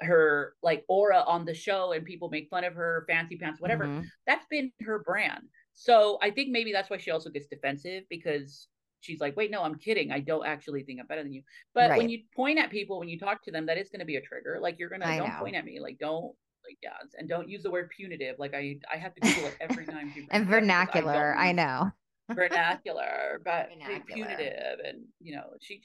her like aura on the show and people make fun of her fancy pants whatever mm-hmm. that's been her brand. So i think maybe that's why she also gets defensive because she's like wait no i'm kidding. I don't actually think i'm better than you. But right. when you point at people when you talk to them that is going to be a trigger. Like you're gonna I don't know. point at me. Like don't like yeah and don't use the word punitive. Like i i have to google it every time and vernacular. I know vernacular, but vernacular. punitive, and you know, she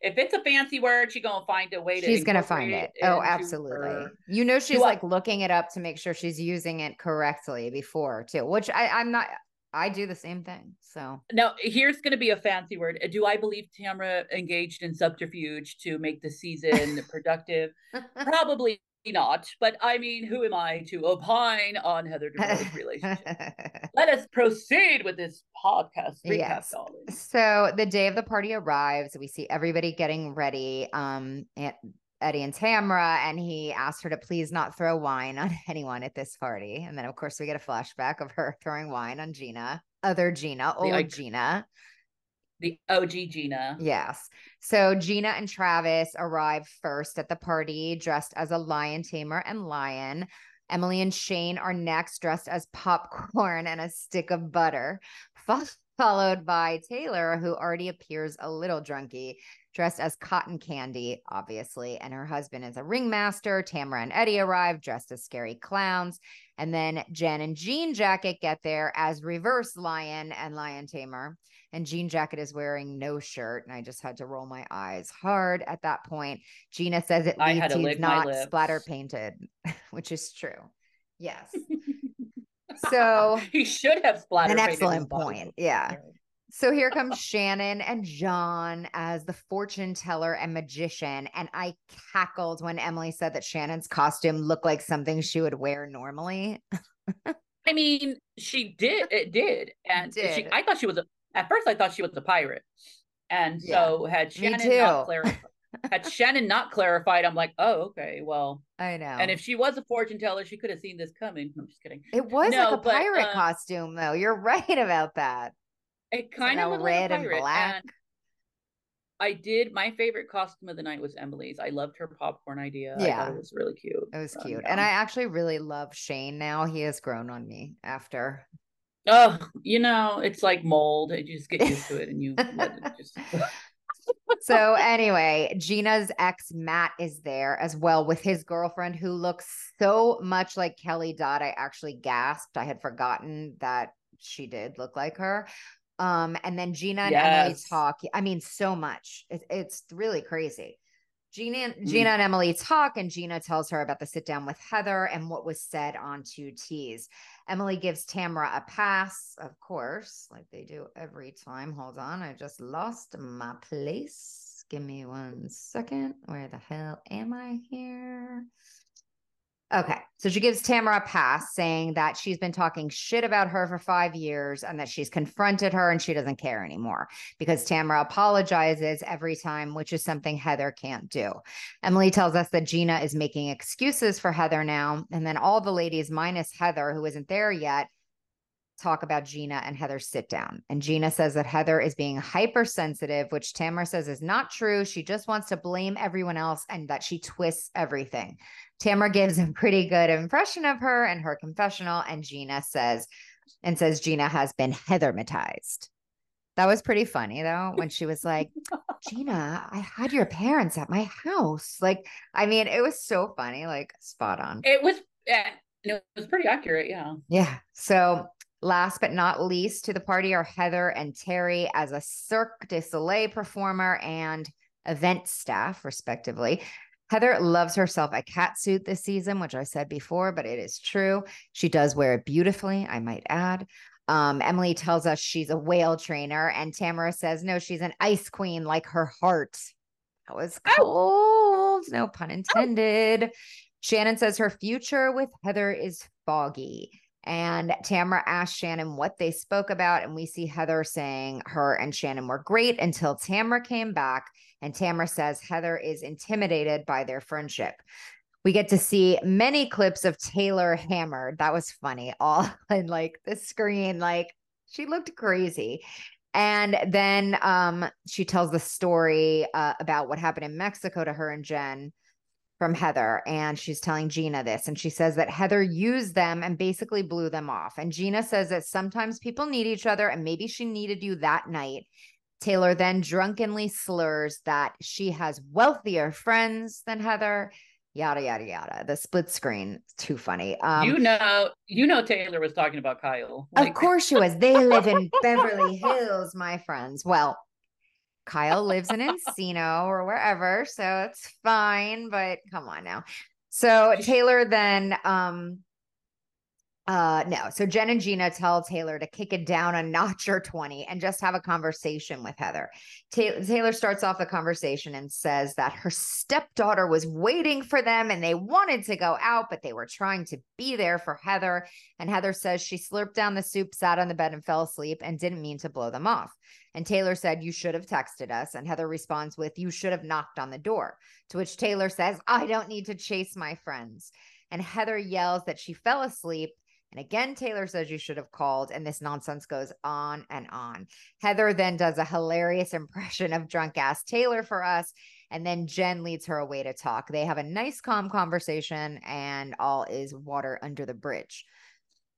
if it's a fancy word, she's gonna find a way to. She's gonna find it. Oh, absolutely. You know, she's like looking it up to make sure she's using it correctly before too. Which I, I'm not. I do the same thing. So now here's going to be a fancy word. Do I believe Tamra engaged in subterfuge to make the season productive? Probably not, but I mean, who am I to opine on Heather relationship? Let us proceed with this podcast recap, yes. So the day of the party arrives. We see everybody getting ready. Um, and Eddie and Tamra, and he asked her to please not throw wine on anyone at this party. And then, of course, we get a flashback of her throwing wine on Gina, other Gina, old the, Gina the OG Gina. Yes. So Gina and Travis arrive first at the party dressed as a lion tamer and lion. Emily and Shane are next dressed as popcorn and a stick of butter, followed by Taylor, who already appears a little drunky, dressed as cotton candy, obviously. And her husband is a ringmaster. Tamra and Eddie arrive dressed as scary clowns. And then Jen and Jean Jacket get there as reverse lion and lion tamer and Jean Jacket is wearing no shirt. And I just had to roll my eyes hard at that point. Gina says it leaves he's not splatter painted, which is true. Yes. so he should have splatter. An excellent point. Yeah. So here comes Shannon and John as the fortune teller and magician. And I cackled when Emily said that Shannon's costume looked like something she would wear normally. I mean, she did. It did, and did. She, I thought she was. A, at first, I thought she was a pirate, and so had Shannon not clarified, had Shannon not clarified, I'm like, oh, okay, well, I know. And if she was a fortune teller, she could have seen this coming. I'm just kidding. It was no, like a but, pirate uh, costume, though. You're right about that. It kind of red like and black. And I did. My favorite costume of the night was Emily's. I loved her popcorn idea. Yeah, it was really cute. It was cute, and I actually really love Shane. Now he has grown on me after. Oh, you know, it's like mold. You just get used to it, and you just. so anyway, Gina's ex Matt is there as well with his girlfriend who looks so much like Kelly Dodd. I actually gasped. I had forgotten that she did look like her. Um, and then Gina and yes. Emily talk. I mean, so much. It, it's really crazy. Gina, mm. Gina and Emily talk, and Gina tells her about the sit down with Heather and what was said on two T's. Emily gives Tamra a pass, of course, like they do every time. Hold on, I just lost my place. Give me one second. Where the hell am I here? Okay. So she gives Tamra a pass saying that she's been talking shit about her for five years and that she's confronted her and she doesn't care anymore because Tamra apologizes every time, which is something Heather can't do. Emily tells us that Gina is making excuses for Heather now. And then all the ladies, minus Heather, who isn't there yet, talk about Gina and Heather sit down. And Gina says that Heather is being hypersensitive, which Tamra says is not true. She just wants to blame everyone else and that she twists everything. Tamra gives a pretty good impression of her and her confessional, and Gina says, and says Gina has been Heathermatized. That was pretty funny though, when she was like, Gina, I had your parents at my house. Like, I mean, it was so funny, like spot on. It was, yeah, it was pretty accurate. Yeah. Yeah. So Last but not least to the party are Heather and Terry as a Cirque du Soleil performer and event staff, respectively. Heather loves herself a cat suit this season, which I said before, but it is true. She does wear it beautifully, I might add. Um, Emily tells us she's a whale trainer, and Tamra says, no, she's an ice queen like her heart. That was cold, no pun intended. Shannon says her future with Heather is foggy. And Tamra asked Shannon what they spoke about. And we see Heather saying her and Shannon were great until Tamra came back. And Tamra says Heather is intimidated by their friendship. We get to see many clips of Taylor hammered. That was funny, all in like the screen. Like she looked crazy. And then um, she tells the story uh, about what happened in Mexico to her and Jen from Heather and she's telling Gina this and she says that Heather used them and basically blew them off and Gina says that sometimes people need each other and maybe she needed you that night. Taylor then drunkenly slurs that she has wealthier friends than Heather. Yada yada yada. The split screen, is too funny. Um, you know, you know, Taylor was talking about Kyle. Like- of course she was. They live in Beverly Hills, my friends. Well, Kyle lives in Encino or wherever, so it's fine, but come on now. So Taylor then um uh no. So Jen and Gina tell Taylor to kick it down a notch or 20 and just have a conversation with Heather. Ta- Taylor starts off the conversation and says that her stepdaughter was waiting for them and they wanted to go out, but they were trying to be there for Heather. And Heather says she slurped down the soup, sat on the bed, and fell asleep and didn't mean to blow them off. And Taylor said, You should have texted us. And Heather responds with, You should have knocked on the door. To which Taylor says, I don't need to chase my friends. And Heather yells that she fell asleep and again, Taylor says you should have called, and this nonsense goes on and on. Heather then does a hilarious impression of drunk ass Taylor for us. And then Jen leads her away to talk. They have a nice, calm conversation, and all is water under the bridge.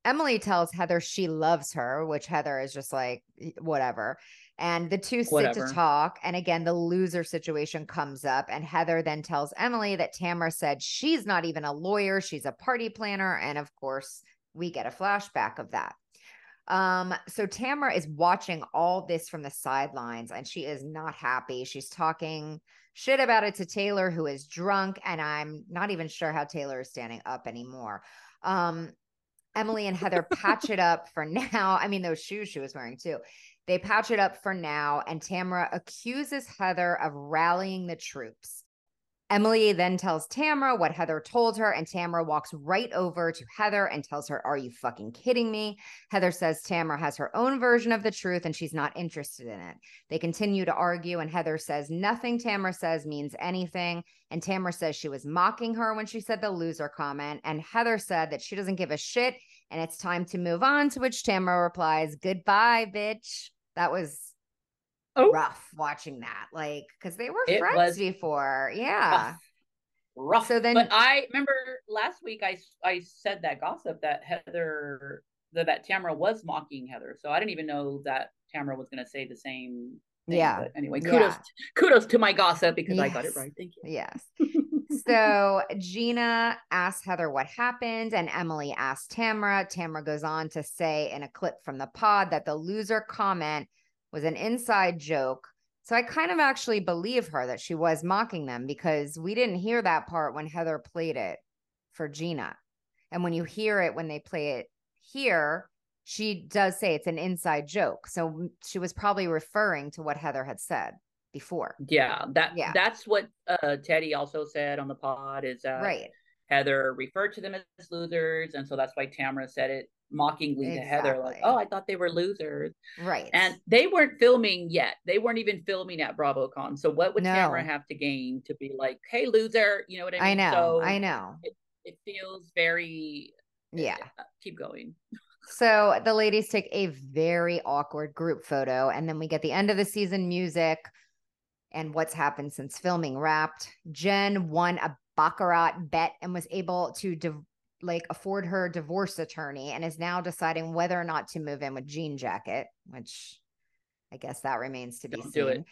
Emily tells Heather she loves her, which Heather is just like, whatever. And the two sit whatever. to talk. And again, the loser situation comes up. And Heather then tells Emily that Tamra said she's not even a lawyer, she's a party planner. And of course, we get a flashback of that. Um, so Tamra is watching all this from the sidelines and she is not happy. She's talking shit about it to Taylor, who is drunk, and I'm not even sure how Taylor is standing up anymore. Um, Emily and Heather patch it up for now. I mean, those shoes she was wearing too. They patch it up for now, and Tamra accuses Heather of rallying the troops. Emily then tells Tamra what Heather told her, and Tamra walks right over to Heather and tells her, Are you fucking kidding me? Heather says Tamra has her own version of the truth and she's not interested in it. They continue to argue, and Heather says nothing Tamra says means anything. And Tamra says she was mocking her when she said the loser comment. And Heather said that she doesn't give a shit and it's time to move on. To which Tamra replies, Goodbye, bitch. That was oh. rough watching that. Like, because they were it friends before. Yeah. Rough. rough. So then, but I remember last week I I said that gossip that Heather that, that Tamra was mocking Heather. So I didn't even know that Tamra was going to say the same. Thing. Yeah. But anyway, kudos yeah. kudos to my gossip because yes. I got it right. Thank you. Yes. so Gina asks Heather what happened, and Emily asks Tamra. Tamra goes on to say in a clip from the pod that the loser comment was an inside joke. So I kind of actually believe her that she was mocking them because we didn't hear that part when Heather played it for Gina. And when you hear it when they play it here, she does say it's an inside joke. So she was probably referring to what Heather had said before. Yeah, that yeah. that's what uh, Teddi also said on the pod is that right. Heather referred to them as losers, and so that's why Tamra said it mockingly exactly. to Heather, like, "Oh, I thought they were losers." Right. And they weren't filming yet. They weren't even filming at BravoCon. So what would no. Tamra have to gain to be like, "Hey, loser"? You know what I mean? I know. So I know. It, it feels very. Yeah. Uh, keep going. so the ladies take a very awkward group photo, and then we get the end of the season music. And what's happened since filming wrapped. Jen won a baccarat bet and was able to div- like afford her divorce attorney and is now deciding whether or not to move in with Jean Jacket, which I guess that remains to be Don't seen.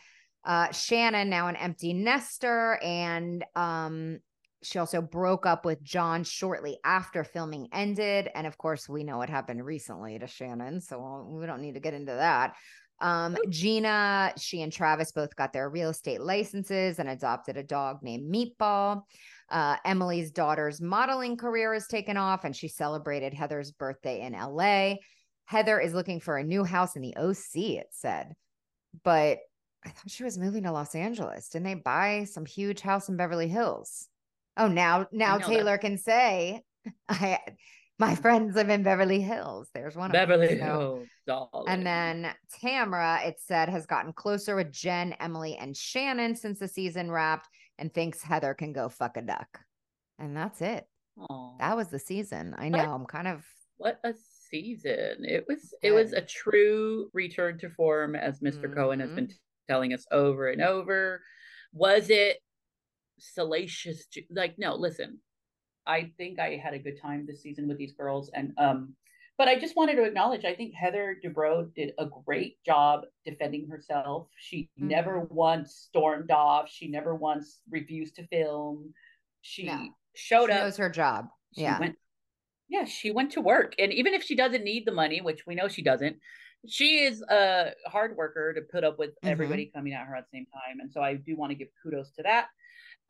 Uh, Shannon now an empty nester, and um, she also broke up with John shortly after filming ended. And of course, we know what happened recently to Shannon, so we don't need to get into that. Um, Gina, she and Travis both got their real estate licenses and adopted a dog named Meatball. Uh, Emily's daughter's modeling career has taken off, and she celebrated Heather's birthday in LA. Heather is looking for a new house in the OC, it said. But I thought she was moving to Los Angeles. Didn't they buy some huge house in Beverly Hills? Oh, now now Taylor that. can say I my friends live in Beverly Hills. There's one Beverly Hills. And then Tamra, it said, has gotten closer with Jen, Emily, and Shannon since the season wrapped and thinks Heather can go fuck a duck. And that's it. Aww. That was the season. I know. What, I'm kind of what a season. It was it was a true return to form as mister mm-hmm. Cohen has been t- telling us over and over. Was it salacious? Like, no, listen. I think I had a good time this season with these girls. And um, but I just wanted to acknowledge I think Heather Dubrow did a great job defending herself. She mm-hmm. never once stormed off. She never once refused to film. She no. showed she up. Knows her job. She yeah. Went, yeah, she went to work. And even if she doesn't need the money, which we know she doesn't, she is a hard worker to put up with mm-hmm. everybody coming at her at the same time. And so I do want to give kudos to that.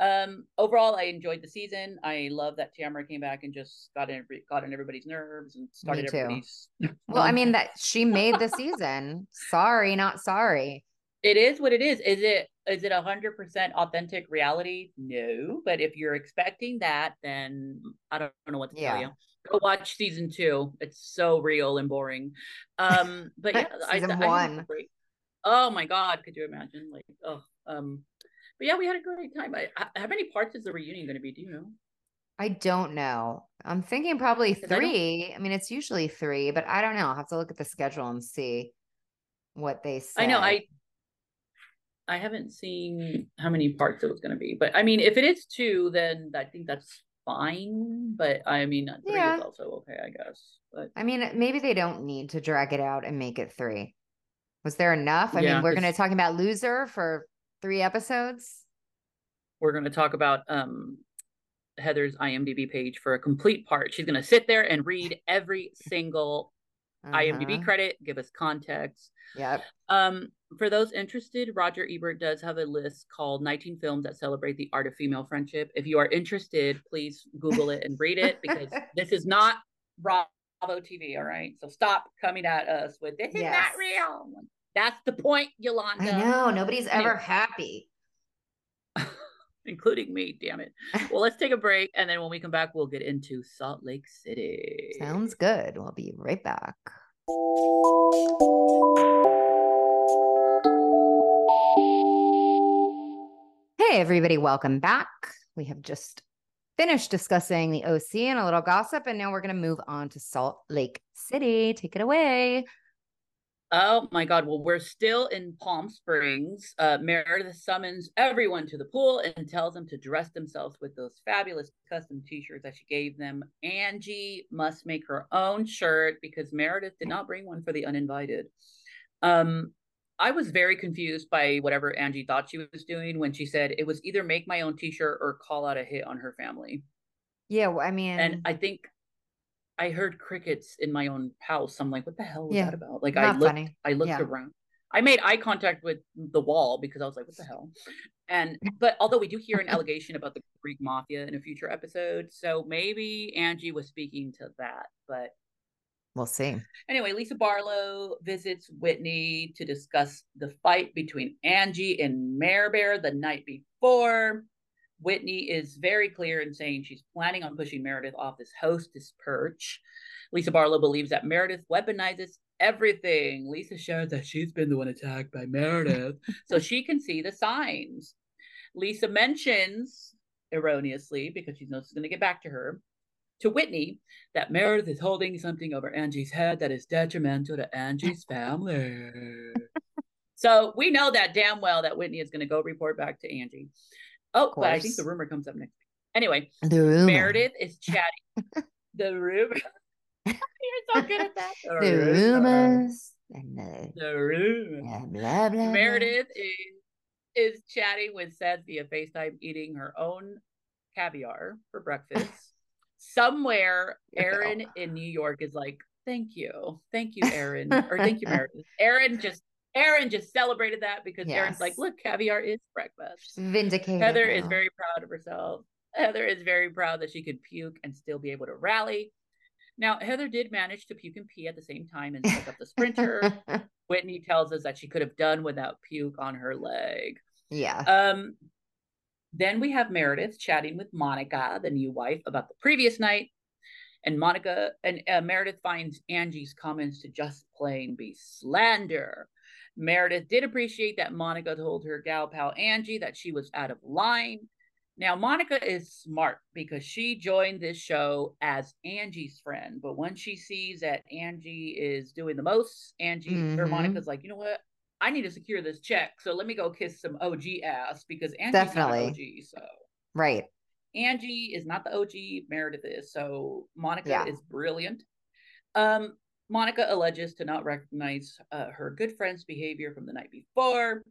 Um, overall, I enjoyed the season. I love that Tamra came back and just got in got in everybody's nerves and started everybody's. well, I mean that she made the season. sorry, not sorry. It is what it is. Is it is it a hundred percent authentic reality? No, but if you're expecting that, then I don't know what to yeah. tell you. Go watch season two. It's so real and boring. Um, but yeah, season I, one. I oh my god, could you imagine? Like, oh, um, but yeah, we had a great time. I, how many parts is the reunion going to be? Do you know? I don't know. I'm thinking probably three. I, I, mean, it's usually three, but I don't know. I'll have to look at the schedule and see what they say. I know. I I haven't seen how many parts it was going to be, but I mean, if it is two, then I think that's fine. But I mean, three yeah. is also okay, I guess. But I mean, maybe they don't need to drag it out and make it three. Was there enough? I yeah, mean, we're going to talk about loser for three episodes. We're going to talk about um, Heather's IMDb page for a complete part. She's going to sit there and read every single uh-huh. IMDb credit, give us context. Yep. Um, for those interested, Roger Ebert does have a list called 19 films that celebrate the art of female friendship. If you are interested, please Google it and read it because this is not Bravo TV. All right. So stop coming at us with this is yes. not real. That's the point, Yolanda. I know. Nobody's ever happy. Including me, damn it. Well, let's take a break. And then when we come back, we'll get into Salt Lake City. Sounds good. We'll be right back. Hey, everybody, welcome back. We have just finished discussing the OC and a little gossip, and now we're going to move on to Salt Lake City. Take it away. Oh my God. Well, we're still in Palm Springs. Uh, Meredith summons everyone to the pool and tells them to dress themselves with those fabulous custom t shirts that she gave them. Angie must make her own shirt because Meredith did not bring one for the uninvited. Um, I was very confused by whatever Angie thought she was doing when she said it was either make my own t shirt or call out a hit on her family. Yeah. Well, I mean, and I think I heard crickets in my own house. I'm like, what the hell was yeah, that about? Like I looked, funny. I looked yeah. around. I made eye contact with the wall because I was like, what the hell? And but although we do hear an allegation about the Greek mafia in a future episode, so maybe Angie was speaking to that, but we'll see. Anyway, Lisa Barlow visits Whitney to discuss the fight between Angie and Mare Bear the night before. Whitney is very clear in saying she's planning on pushing Meredith off this hostess perch. Lisa Barlow believes that Meredith weaponizes everything. Lisa shares that she's been the one attacked by Meredith, so she can see the signs. Lisa mentions, erroneously, because she knows it's going to get back to her, to Whitney that Meredith is holding something over Angie's head that is detrimental to Angie's family. so we know that damn well that Whitney is going to go report back to Angie. Oh, but I think the rumor comes up next. Anyway, the rumor. Meredith is chatting. the rumor. You're so good at that. The, the rumors. And the, the rumors. Yeah, blah, blah, Meredith blah. is is chatting with Seth via FaceTime, eating her own caviar for breakfast. Somewhere, Erin in New York is like, "Thank you, thank you, Erin," or "Thank you, Meredith." Erin just Erin just celebrated that because yes. Erin's like, look, caviar is breakfast. Vindicated. Heather now. is very proud of herself. Heather is very proud that she could puke and still be able to rally. Now, Heather did manage to puke and pee at the same time and pick up the sprinter. Whitney tells us that she could have done without puke on her leg. Yeah. Um, then we have Meredith chatting with Monica, the new wife, about the previous night. And Monica and uh, Meredith finds Angie's comments to just plain be slander. Meredith did appreciate that Monica told her gal pal Angie that she was out of line. Now, Monica is smart because she joined this show as Angie's friend. But when she sees that Angie is doing the most, Angie mm-hmm. or Monica's like, you know what? I need to secure this check. So let me go kiss some OG ass because Angie's Definitely. not OG. So right. Angie is not the OG, Meredith is. So Monica yeah. is brilliant. Um, Monica alleges to not recognize uh, her good friend's behavior from the night before.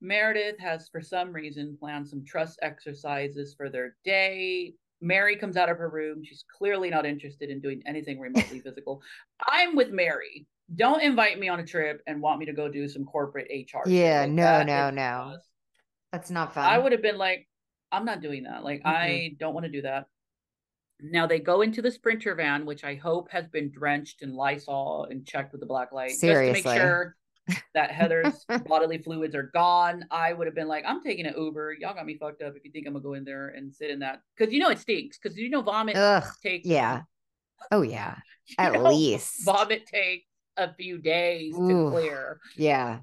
Meredith has, for some reason, planned some trust exercises for their day. Mary comes out of her room. She's clearly not interested in doing anything remotely physical. I'm with Mary. Don't invite me on a trip and want me to go do some corporate HR. Yeah, like no, no, no. That's not fun. I would have been like, I'm not doing that. Like, mm-hmm. I don't want to do that. Now they go into the sprinter van, which I hope has been drenched in Lysol and checked with the black light, Seriously. just to make sure that Heather's bodily fluids are gone. I would have been like, I'm taking an Uber. Y'all got me fucked up if you think I'm gonna go in there and sit in that because you know it stinks because you know vomit Ugh, takes yeah. Oh yeah, at know, least vomit takes a few days Ooh, to clear. Yeah.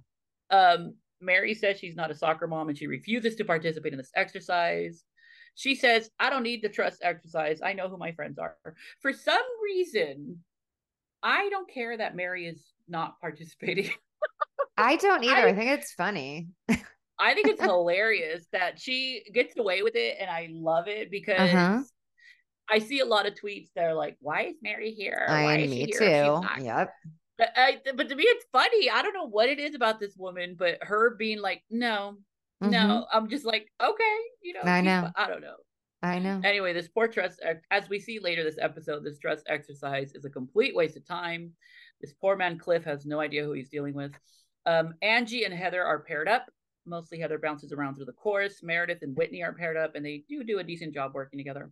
Um, Mary says she's not a soccer mom and she refuses to participate in this exercise. She says, I don't need the trust exercise. I know who my friends are. For some reason, I don't care that Mary is not participating. I don't either. I, I think it's funny. I think it's hilarious that she gets away with it, and I love it because uh-huh. I see a lot of tweets that are like, "Why is Mary here? Why I, me too." Yep. But, I, but to me, it's funny. I don't know what it is about this woman, but her being like, "No, Mm-hmm. No, I'm just like, okay, you know, I know. I don't know. I know. Anyway, this poor trust, as we see later this episode, this trust exercise is a complete waste of time. This poor man Cliff has no idea who he's dealing with. Um, Angie and Heather are paired up. Mostly Heather bounces around through the course. Meredith and Whitney are paired up, and they do do a decent job working together.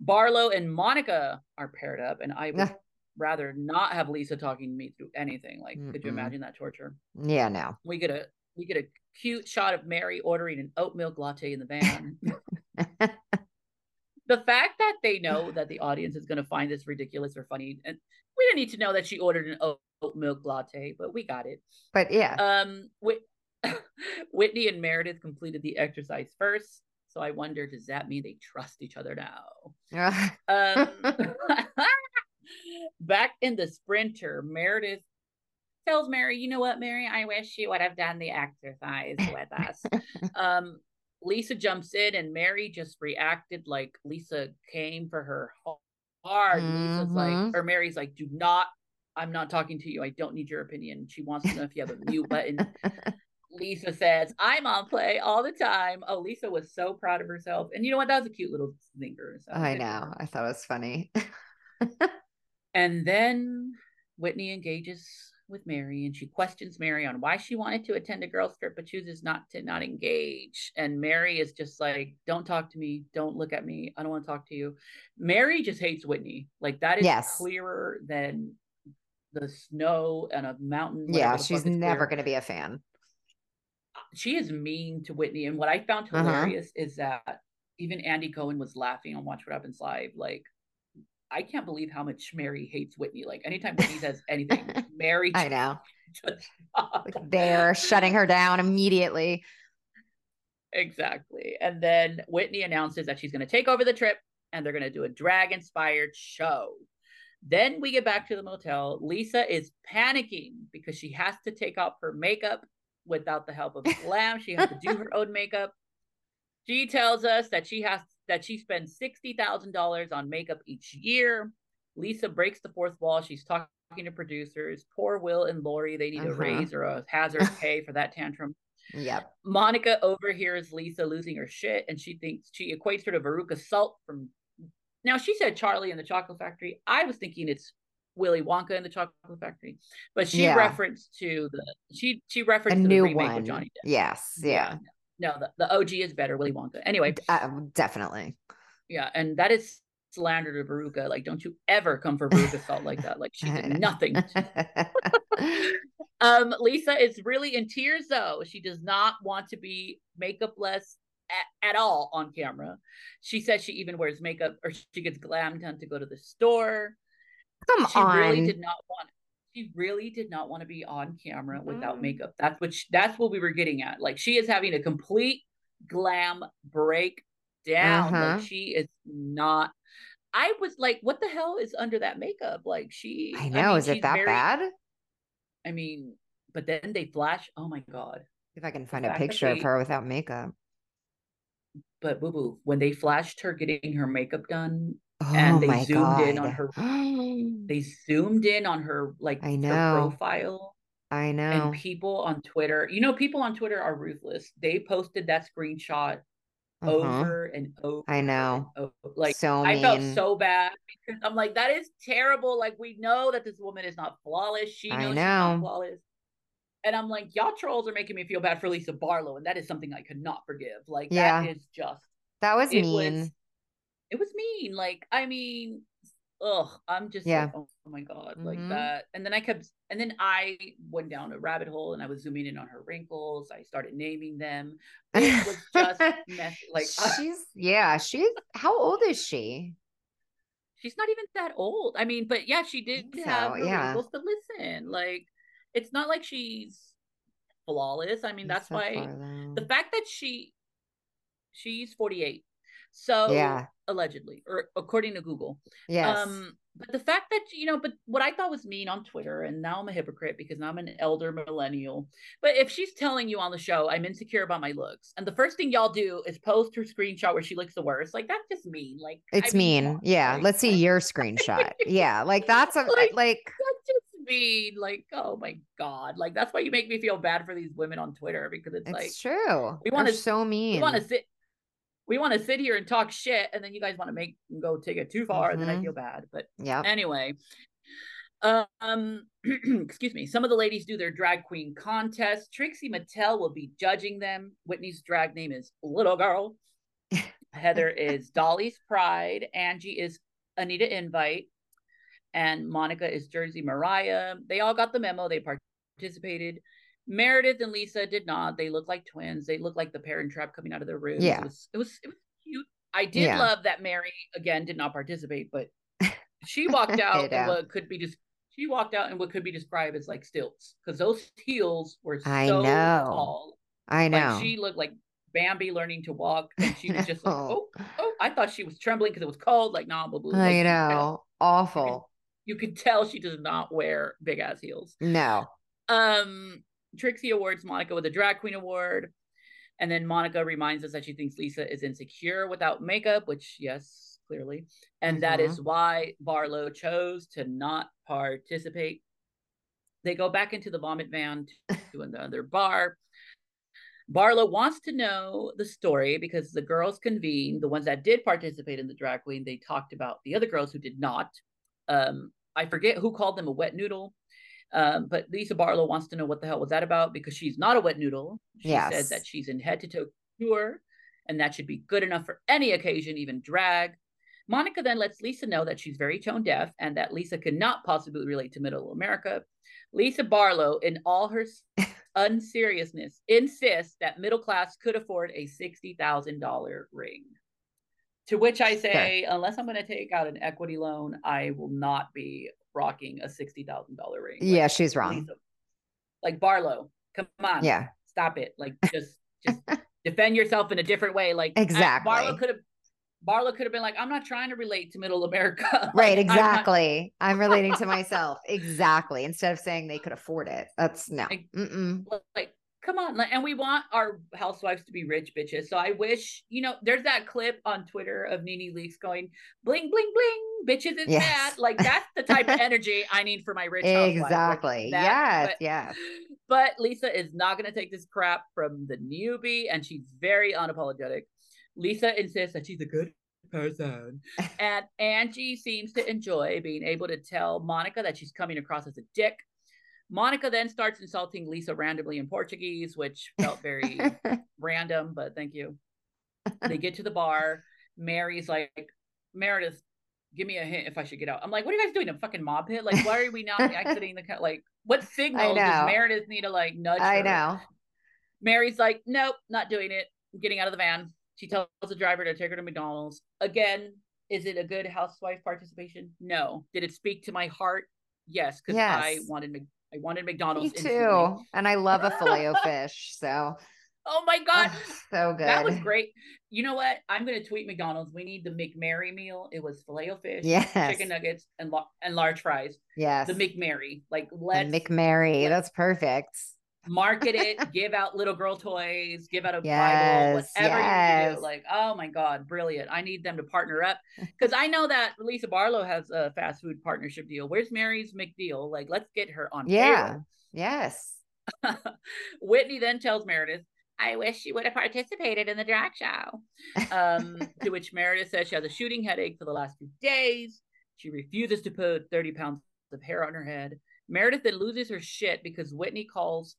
Barlow and Monica are paired up, and I would rather not have Lisa talking to me through anything. Like, Mm-mm. could you imagine that torture? Yeah, no. We get a we get a cute shot of Mary ordering an oat milk latte in the van. the fact that they know that the audience is going to find this ridiculous or funny, and we didn't need to know that she ordered an oat, milk latte, but we got it. But yeah, um, Whitney and Meredith completed the exercise first. So I wonder, does that mean they trust each other now? um, back in the sprinter, Meredith tells Mary, you know what, Mary, I wish you would have done the exercise with us. um, Lisa jumps in and Mary just reacted like Lisa came for her hard. Mm-hmm. Lisa's like, mm-hmm. or Mary's like, do not, I'm not talking to you. I don't need your opinion. She wants to know if you have a mute button. Lisa says, I'm on play all the time. Oh, Lisa was so proud of herself. And you know what? That was a cute little zinger. So I know. I thought it was funny. and then Whitney engages with Mary and she questions Mary on why she wanted to attend a girls trip but chooses not to not engage. And Mary is just like, "Don't talk to me. Don't look at me. I don't want to talk to you." Mary just hates Whitney. Like that is yes. clearer than the snow and a mountain. Yeah, she's never going to be a fan. She is mean to Whitney, and what I found uh-huh. hilarious uh-huh. is that even Andy Cohen was laughing on Watch What Happens Live, like I can't believe how much Mary hates Whitney. Like anytime Whitney says anything, Mary I know. They're shutting her down immediately. Exactly. And then Whitney announces that she's going to take over the trip and they're going to do a drag inspired show. Then we get back to the motel. Lisa is panicking because she has to take off her makeup without the help of Glam. She has to do her own makeup. She tells us that she has that she spends $60,000 on makeup each year. Lisa breaks the fourth wall. She's talking to producers. Poor Will and Lori, they need uh-huh. a raise or a hazard pay for that tantrum. Yep. Monica overhears Lisa losing her shit and she thinks she equates her to Veruca Salt from now she said Charlie in the Chocolate Factory. I was thinking it's Willy Wonka in the Chocolate Factory, but she yeah. referenced to the she she referenced a new one. Johnny Depp. Yes, yeah. yeah. No, the, the OG is better, Willy Wonka. Anyway, uh, definitely. Yeah, and that is slander to Veruca. Like, don't you ever come for Veruca salt like that. Like, she did nothing. um, Lisa is really in tears though. She does not want to be makeupless at, at all on camera. She says she even wears makeup or she gets glam done to go to the store. Come she on. really did not want she really did not want to be on camera without mm-hmm. makeup. That's what she, that's what we were getting at. Like she is having a complete glam break down. Uh-huh. Like she is not. I was like, what the hell is under that makeup? Like she. I know. I mean, is it that very, bad? I mean, but then they flash. Oh my god! If I can find a picture they, of her without makeup. But boo boo, when they flashed her getting her makeup done, Oh and they zoomed God. in on her. they zoomed in on her like I know her profile. I know. And people on Twitter, you know, people on Twitter are ruthless. They posted that screenshot uh-huh. over and over. I know. Over. Like so I felt so bad because I'm like, that is terrible. Like we know that this woman is not flawless. She knows know. she's not flawless. And I'm like, y'all trolls are making me feel bad for Lisa Barlow, and that is something I could not forgive. Like yeah. that is just that was mean. Was, it was mean. Like, I mean, ugh, I'm just yeah. like, oh, oh my god, mm-hmm. like that. And then I kept, and then I went down a rabbit hole, and I was zooming in on her wrinkles. I started naming them. It was just messy. Like she's, yeah, she's. How old is she? She's not even that old. I mean, but yeah, she did have so, yeah. wrinkles to listen. Like, it's not like she's flawless. I mean, that's so why the fact that she she's 48 so yeah, allegedly, or according to Google. Yes. Um, but the fact that you know, but what I thought was mean on Twitter, and now I'm a hypocrite because now I'm an elder millennial. But if she's telling you on the show I'm insecure about my looks, and the first thing y'all do is post her screenshot where she looks the worst, like that's just mean. Like it's I mean, mean yeah. Let's see your screenshot. yeah, like that's a like, like that's just mean. Like oh my god, like that's why you make me feel bad for these women on Twitter because it's, it's like true. We want to so mean. We want to sit we want to sit here and talk shit and then you guys want to make go take it too far mm-hmm. and then I mm-hmm. feel bad. But yeah. Anyway. Um excuse me. Some of the ladies do their drag queen contest. Trixie Mattel will be judging them. Whitney's drag name is Little Girl. Heather is Dolly's Pride. Angie is Anita Invite. and Monica is Jersey Mariah. They all got the memo. They participated. Meredith and Lisa did not. They look like twins. They look like the parent trap coming out of their room. Yeah. It was, it was, it was cute. I did yeah. love that Mary again did not participate, but she walked out in what could be just she walked out in what could be described as like stilts because those heels were so I know. tall. I know. Like she looked like Bambi learning to walk, and she was just like, oh, oh. I thought she was trembling because it was cold. Like, nah, blah, blah. Like, I know. Awful. You could, you could tell she does not wear big ass heels. No. Um, Trixie awards Monica with a drag queen award. And then Monica reminds us that she thinks Lisa is insecure without makeup, which, yes, clearly. And mm-hmm. that is mm-hmm. why Barlow chose to not participate. They go back into the vomit van to another bar. Barlow wants to know the story because the girls convened, the ones that did participate in the drag queen, they talked about the other girls who did not. Um, I forget who called them a wet noodle. Um, but Lisa Barlow wants to know what the hell was that about because she's not a wet noodle. She yes. said that she's in head to toe pure and that should be good enough for any occasion, even drag. Monica then lets Lisa know that she's very tone deaf and that Lisa cannot possibly relate to middle America. Lisa Barlow, in all her unseriousness, insists that middle class could afford a $60,000 ring. To which I say, unless I'm going to take out an equity loan, I will not be rocking a $60,000 ring. Yeah, like, she's wrong. Lisa, like Barlow, come on. Yeah. Stop it. Like just just defend yourself in a different way. Like exactly. Barlow could have Barlow could have been like, I'm not trying to relate to middle America. right, exactly. I'm, I'm, relating to myself. Exactly. Instead of saying they could afford it. That's no. Like, like come on and we want our housewives to be rich bitches so i wish you know there's that clip on twitter of NeNe Leakes going bling bling bling bitches is yes. bad like that's the type of energy i need for my rich exactly like yes but, yes but lisa is not going to take this crap from the newbie and she's very unapologetic lisa insists that she's a good person and angie seems to enjoy being able to tell monica that she's coming across as a dick Monica then starts insulting Lisa randomly in Portuguese, which felt very random, but thank you. They get to the bar. Mary's like, Meredith, give me a hint if I should get out. I'm like, what are you guys doing? A fucking mob hit? Like, why are we not exiting the car? Like, what signals does Meredith need to like nudge? I her? know. Mary's like, nope, not doing it. I'm getting out of the van. She tells the driver to take her to McDonald's. Again, is it a good housewife participation? No. Did it speak to my heart? Yes, because yes. I wanted I wanted McDonald's. Me too. Instantly. And I love a filet of fish. So Oh my god. Oh, so good. That was great. You know what? I'm gonna tweet McDonald's. We need the McMary meal. It was filet of fish, yes. chicken nuggets, and and large fries. Yes. The McMary. Like let's McMary. Let's, That's perfect market it, give out little girl toys, give out a yes, Bible, whatever yes. you do. Like, oh my God, brilliant. I need them to partner up. Because I know that Lisa Barlow has a fast food partnership deal. Where's Mary's McDeal? Like, let's get her on. Yeah. Payroll. Yes. Whitney then tells Meredith, I wish she would have participated in the drag show. Um, to which Meredith says she has a shooting headache for the last few days. She refuses to put 30 pounds of hair on her head. Meredith then loses her shit because Whitney calls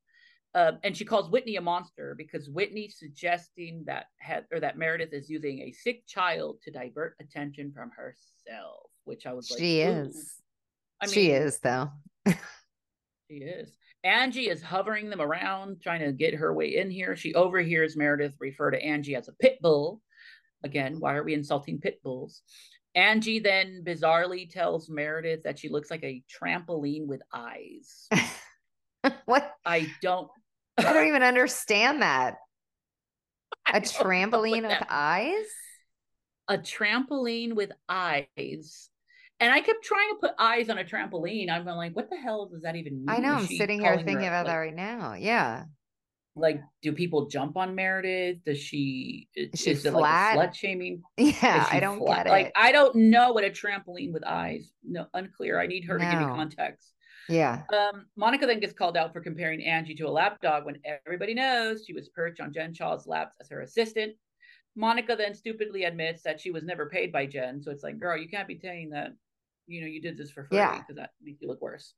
uh, and she calls Whitney a monster because Whitney's suggesting that had or that Meredith is using a sick child to divert attention from herself, which I was like, she is. I mean, she is though. she is. Angie is hovering them around, trying to get her way in here. She overhears Meredith refer to Angie as a pit bull. Again, why are we insulting pit bulls? Angie then bizarrely tells Meredith that she looks like a trampoline with eyes. what? I don't I don't even understand that. A trampoline with eyes? A trampoline with eyes. And I kept trying to put eyes on a trampoline. I'm like, what the hell does that even mean? I know. I'm sitting here thinking her, about like, that right now. Yeah. Like, do people jump on Meredith? Does she is she is flat? Like slut shaming? Yeah, I don't flat? get it. Like, I don't know what a trampoline with eyes. No, unclear. I need her no. to give me context. Yeah. Um, Monica then gets called out for comparing Angie to a lapdog when everybody knows she was perched on Jen Shah's laps as her assistant. Monica then stupidly admits that she was never paid by Jen. So it's like, girl, you can't be saying that, you know, you did this for free because yeah. that makes you look worse.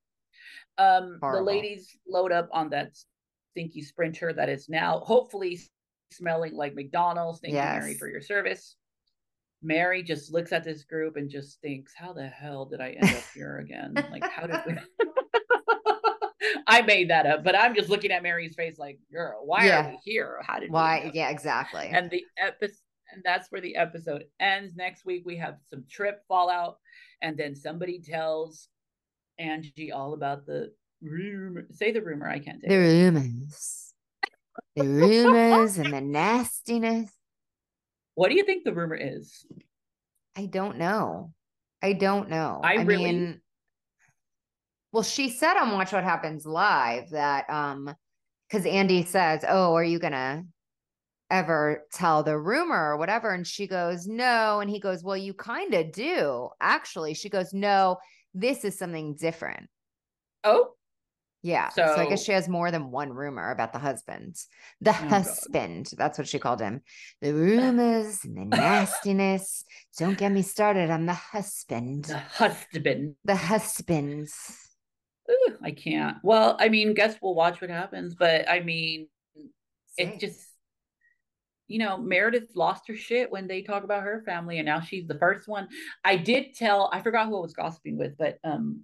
Um, the ladies load up on that stinky sprinter that is now hopefully smelling like McDonald's. Thank yes. you, Mary, for your service. Mary just looks at this group and just thinks, "How the hell did I end up here again? Like, how did we?" I made that up, but I'm just looking at Mary's face, like, "Girl, why yeah. are we here? How did why?" Yeah, exactly. And the episode, and that's where the episode ends. Next week we have some trip fallout, and then somebody tells Angie all about the rumor. Say the rumor. I can't say the rumors. the rumors and the nastiness. What do you think the rumor is? I don't know. I don't know. I, I really mean, well, she said on Watch What Happens Live that um because Andy says, Oh, are you gonna ever tell the rumor or whatever? And she goes, No. And he goes, Well, you kind of do. Actually, she goes, No, this is something different. Oh, yeah. So, so, I guess she has more than one rumor about the husband. The oh husband. God. That's what she called him. The rumors and the nastiness. Don't get me started on the husband. The husband. The husbands. Ooh, I can't. Well, I mean, guess we'll watch what happens. But I mean, it just you know, Meredith lost her shit when they talk about her family, and now she's the first one. I did tell, I forgot who I was gossiping with, but um,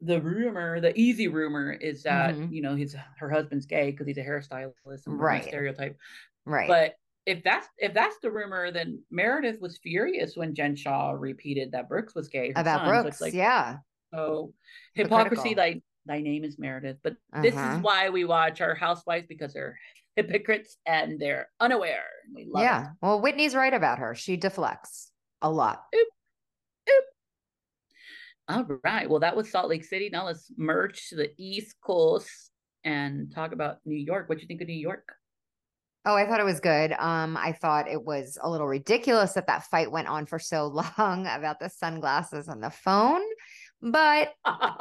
the rumor, the easy rumor is that mm-hmm. you know his her husband's gay because he's a hairstylist, and right? Stereotype, right? But if that's if that's the rumor, then Meredith was furious when Jen Shah repeated that Brooks was gay about son. Brooks. So like, yeah. So hypocrisy, like thy name is Meredith, but uh-huh. this is uh-huh. why we watch our housewives because they're hypocrites and they're unaware. We love yeah. It. Well, Whitney's right about her. She deflects a lot. Oop. Oop. All right. Well, that was Salt Lake City. Now let's merge to the East Coast and talk about New York. What do you think of New York? Oh, I thought it was good. Um, I thought it was a little ridiculous that that fight went on for so long about the sunglasses on the phone, but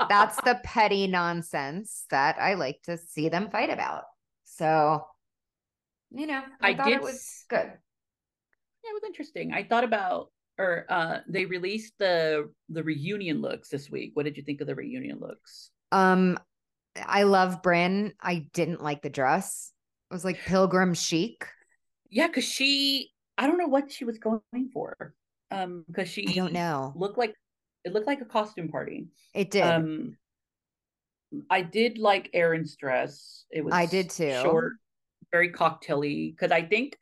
that's the petty nonsense that I like to see them fight about. So, you know, I, I thought did, it was good. Yeah, it was interesting. I thought about or uh they released the the reunion looks this week. What did you think of the reunion looks? Um I love Brynn. I didn't like the dress. It was like pilgrim chic. Yeah, because she I don't know what she was going for. Um, because she I don't know. Looked like it looked like a costume party. It did. Um I did like Erin's dress. It was I did too. Short, very cocktaily. Because I think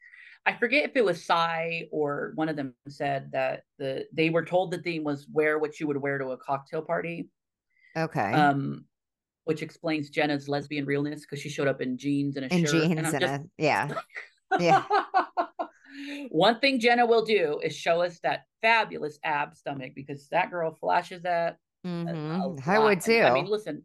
I forget if it was Sai or one of them said that the they were told the theme was wear what you would wear to a cocktail party. Okay. Um, which explains Jenna's lesbian realness because she showed up in jeans and a in shirt. jeans and, and a, yeah, yeah. One thing Jenna will do is show us that fabulous ab stomach because that girl flashes that. Mm-hmm. I would too. I mean, listen,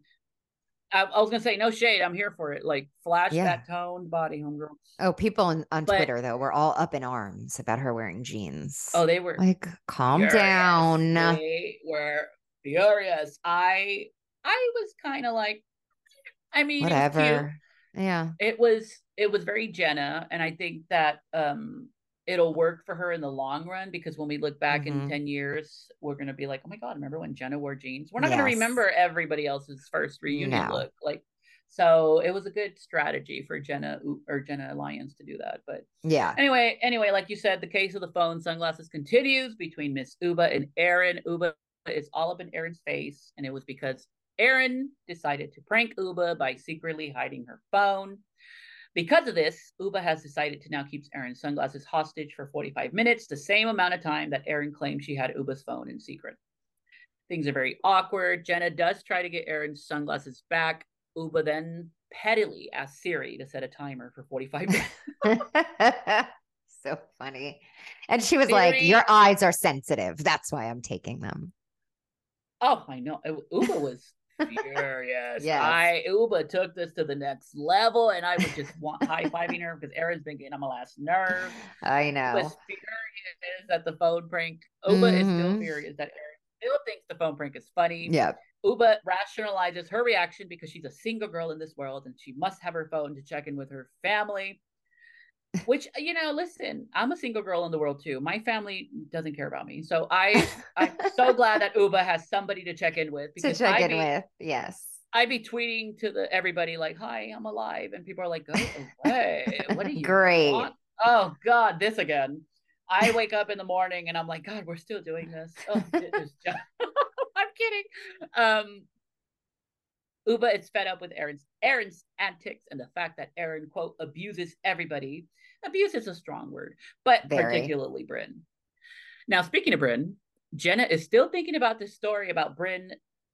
I, I, was gonna say no shade. I'm here for it. Like flash yeah. that toned body, homegirl. Oh, people on, on but, Twitter though were all up in arms about her wearing jeans. Oh, they were like, calm furious. down. They were furious. I I was kind of like, I mean, whatever. It yeah, it was it was very Jenna, and I think that um it'll work for her in the long run because when we look back mm-hmm. in 10 years, we're going to be like, oh my God, remember when Jenna wore jeans? We're not yes. going to remember everybody else's first reunion no. look. Like, so it was a good strategy for Jenna or Jenna Lyons to do that. But yeah. Anyway, anyway, like you said, the case of the phone sunglasses continues between Miss Ubah and Erin. Ubah is all up in Erin's face, and it was because Erin decided to prank Ubah by secretly hiding her phone. Because of this, Ubah has decided to now keep Erin's sunglasses hostage for 45 minutes, the same amount of time that Erin claimed she had Ubah's phone in secret. Things are very awkward. Jenna does try to get Erin's sunglasses back. Ubah then pettily asks Siri to set a timer for 45 minutes. so funny. And she was Siri, like, Your eyes are sensitive. That's why I'm taking them. Oh, I know. Ubah was furious. yes. I Ubah took this to the next level, and I was just high fiving her because Erin's been getting on my last nerve. I know. Was furious that the phone prank. Ubah mm-hmm. is still mm-hmm. furious that Erin still thinks the phone prank is funny. Yeah. Ubah rationalizes her reaction because she's a single girl in this world and she must have her phone to check in with her family. Which you know, listen, I'm a single girl in the world too. My family doesn't care about me, so I I'm so glad that Ubah has somebody to check in with. Because to check I'd in be, with, yes. I'd be tweeting to the everybody like, "Hi, I'm alive," and people are like, "Go away! What are you?" Great. Want? Oh God, this again. I wake up in the morning and I'm like, God, we're still doing this. Oh, just... I'm kidding. Um, Ubah is fed up with Erin's Erin's antics and the fact that Erin quote abuses everybody. Abuse is a strong word, but Very. particularly Brynn. Now, speaking of Brynn, Jenna is still thinking about this story about Brynn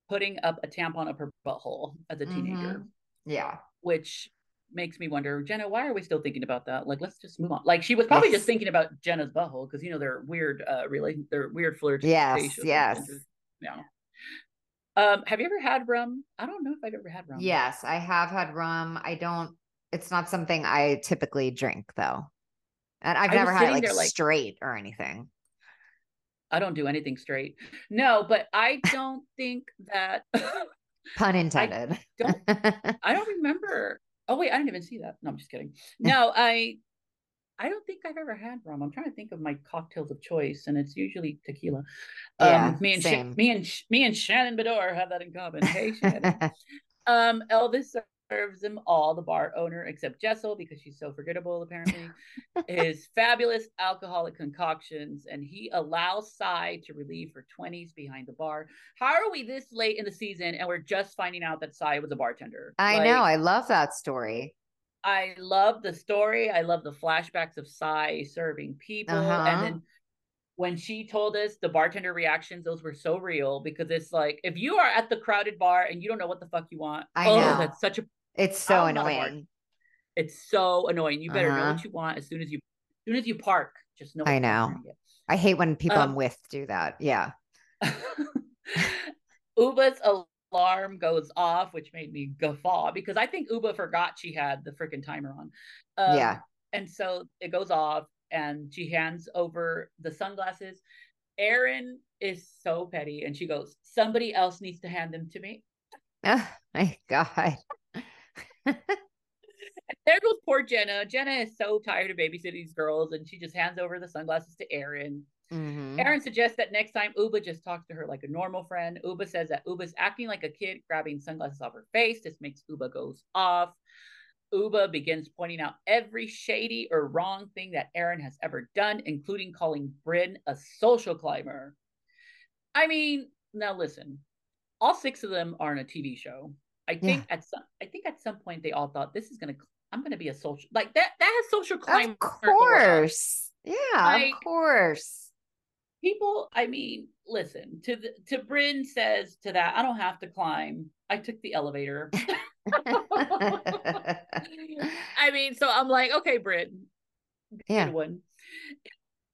putting up a tampon up her butthole as a teenager. Mm-hmm. Yeah. Which makes me wonder, Jenna, why are we still thinking about that? Like, let's just move on. Like, she was probably yes. just thinking about Jenna's butthole because you know they're weird, uh, really, they're weird flirts. Yes, yes, yeah. Um, have you ever had rum? I don't know if I've ever had rum. Yes, I have had rum. I don't. It's not something I typically drink though, and I've I never had it like, like straight or anything. I don't do anything straight. No, but I don't think that pun intended. I don't I don't remember. Oh wait, I didn't even see that. No, I'm just kidding. No, I I don't think I've ever had rum. I'm trying to think of my cocktails of choice, and it's usually tequila. Yeah, um, me and same. Sh- me and Sh- me and Shannon Beador have that in common. Hey, Shannon. um, Elvis serves them all, the bar owner, except Jessel, because she's so forgettable, apparently, his fabulous alcoholic concoctions, and he allows Sai to relieve her 20s behind the bar. How are we this late in the season and we're just finding out that Sai was a bartender? I like, know. I love that story. I love the story. I love the flashbacks of Sai serving people. Uh-huh. And then when she told us the bartender reactions, those were so real because it's like if you are at the crowded bar and you don't know what the fuck you want, I oh, know that's such a it's so annoying. It's so annoying. You better uh-huh. know what you want as soon as you as soon as you park. Just know. I know. I hate when people um, I'm with do that. Yeah. Ubah's alarm goes off, which made me guffaw because I think Ubah forgot she had the freaking timer on. Um, yeah. And so it goes off, and she hands over the sunglasses. Erin is so petty, and she goes, "Somebody else needs to hand them to me." Oh my god. there goes poor Jenna. Jenna is so tired of babysitting these girls, and she just hands over the sunglasses to Erin. Mm-hmm. Erin suggests that next time Ubah just talks to her like a normal friend. Ubah says that Ubah's acting like a kid, grabbing sunglasses off her face. This makes Ubah goes off. Ubah begins pointing out every shady or wrong thing that Erin has ever done, including calling Brynn a social climber. I mean, now listen, all six of them are in a TV show. I think yeah. at some I think at some point they all thought this is gonna I'm gonna be a social like that that has social climber. Of course. Yeah, like, of course. People, I mean, listen, to the to Brynn says to that, I don't have to climb. I took the elevator. I mean, so I'm like, okay, Brynn. Yeah. Good one.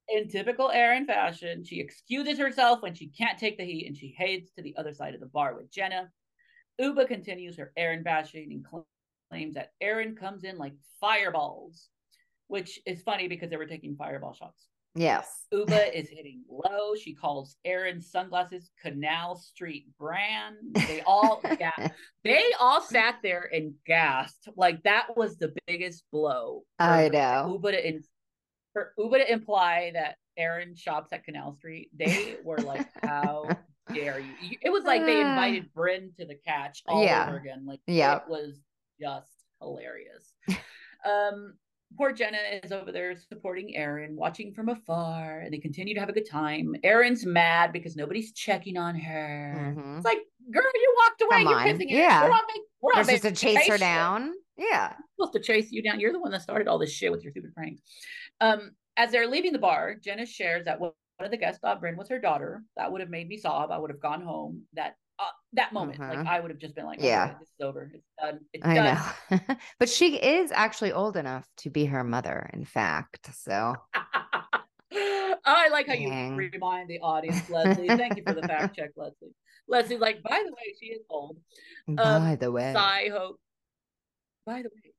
In typical Erin fashion, she excuses herself when she can't take the heat and she heads to the other side of the bar with Jenna. Ubah continues her Erin bashing and claims that Erin comes in like fireballs, which is funny because they were taking fireball shots. Yes. Ubah is hitting low. She calls Erin's sunglasses Canal Street brand. They all yeah, they all sat there and gasped. Like that was the biggest blow. I know. Ubah to in, for Ubah to imply that Erin shops at Canal Street, they were like, How dare you? It was like they invited Brynn to the catch all yeah. over again. Like yeah. it was just hilarious. um poor Jenna is over there supporting Erin, watching from afar, and they continue to have a good time. Erin's mad because nobody's checking on her. Mm-hmm. It's like, girl, you walked away. Come You're on. pissing yeah. We're on, we're on supposed to chase her down. Yeah. supposed to chase you down. You're the one that started all this shit with your stupid prank. Um, as they're leaving the bar, Jenna shares that of the guests thought Brynn was her daughter. That would have made me sob. I would have gone home. That uh, that moment. Like mm-hmm. I would have just been like, okay, yeah, this is over. It's done. It's I done. know. but she is actually old enough to be her mother, in fact. So I like how Dang. you remind the audience, Leslie. Thank you for the fact check, Leslie. Leslie, like, by the way, she is old. Um, by the way. Sai hope. By the way,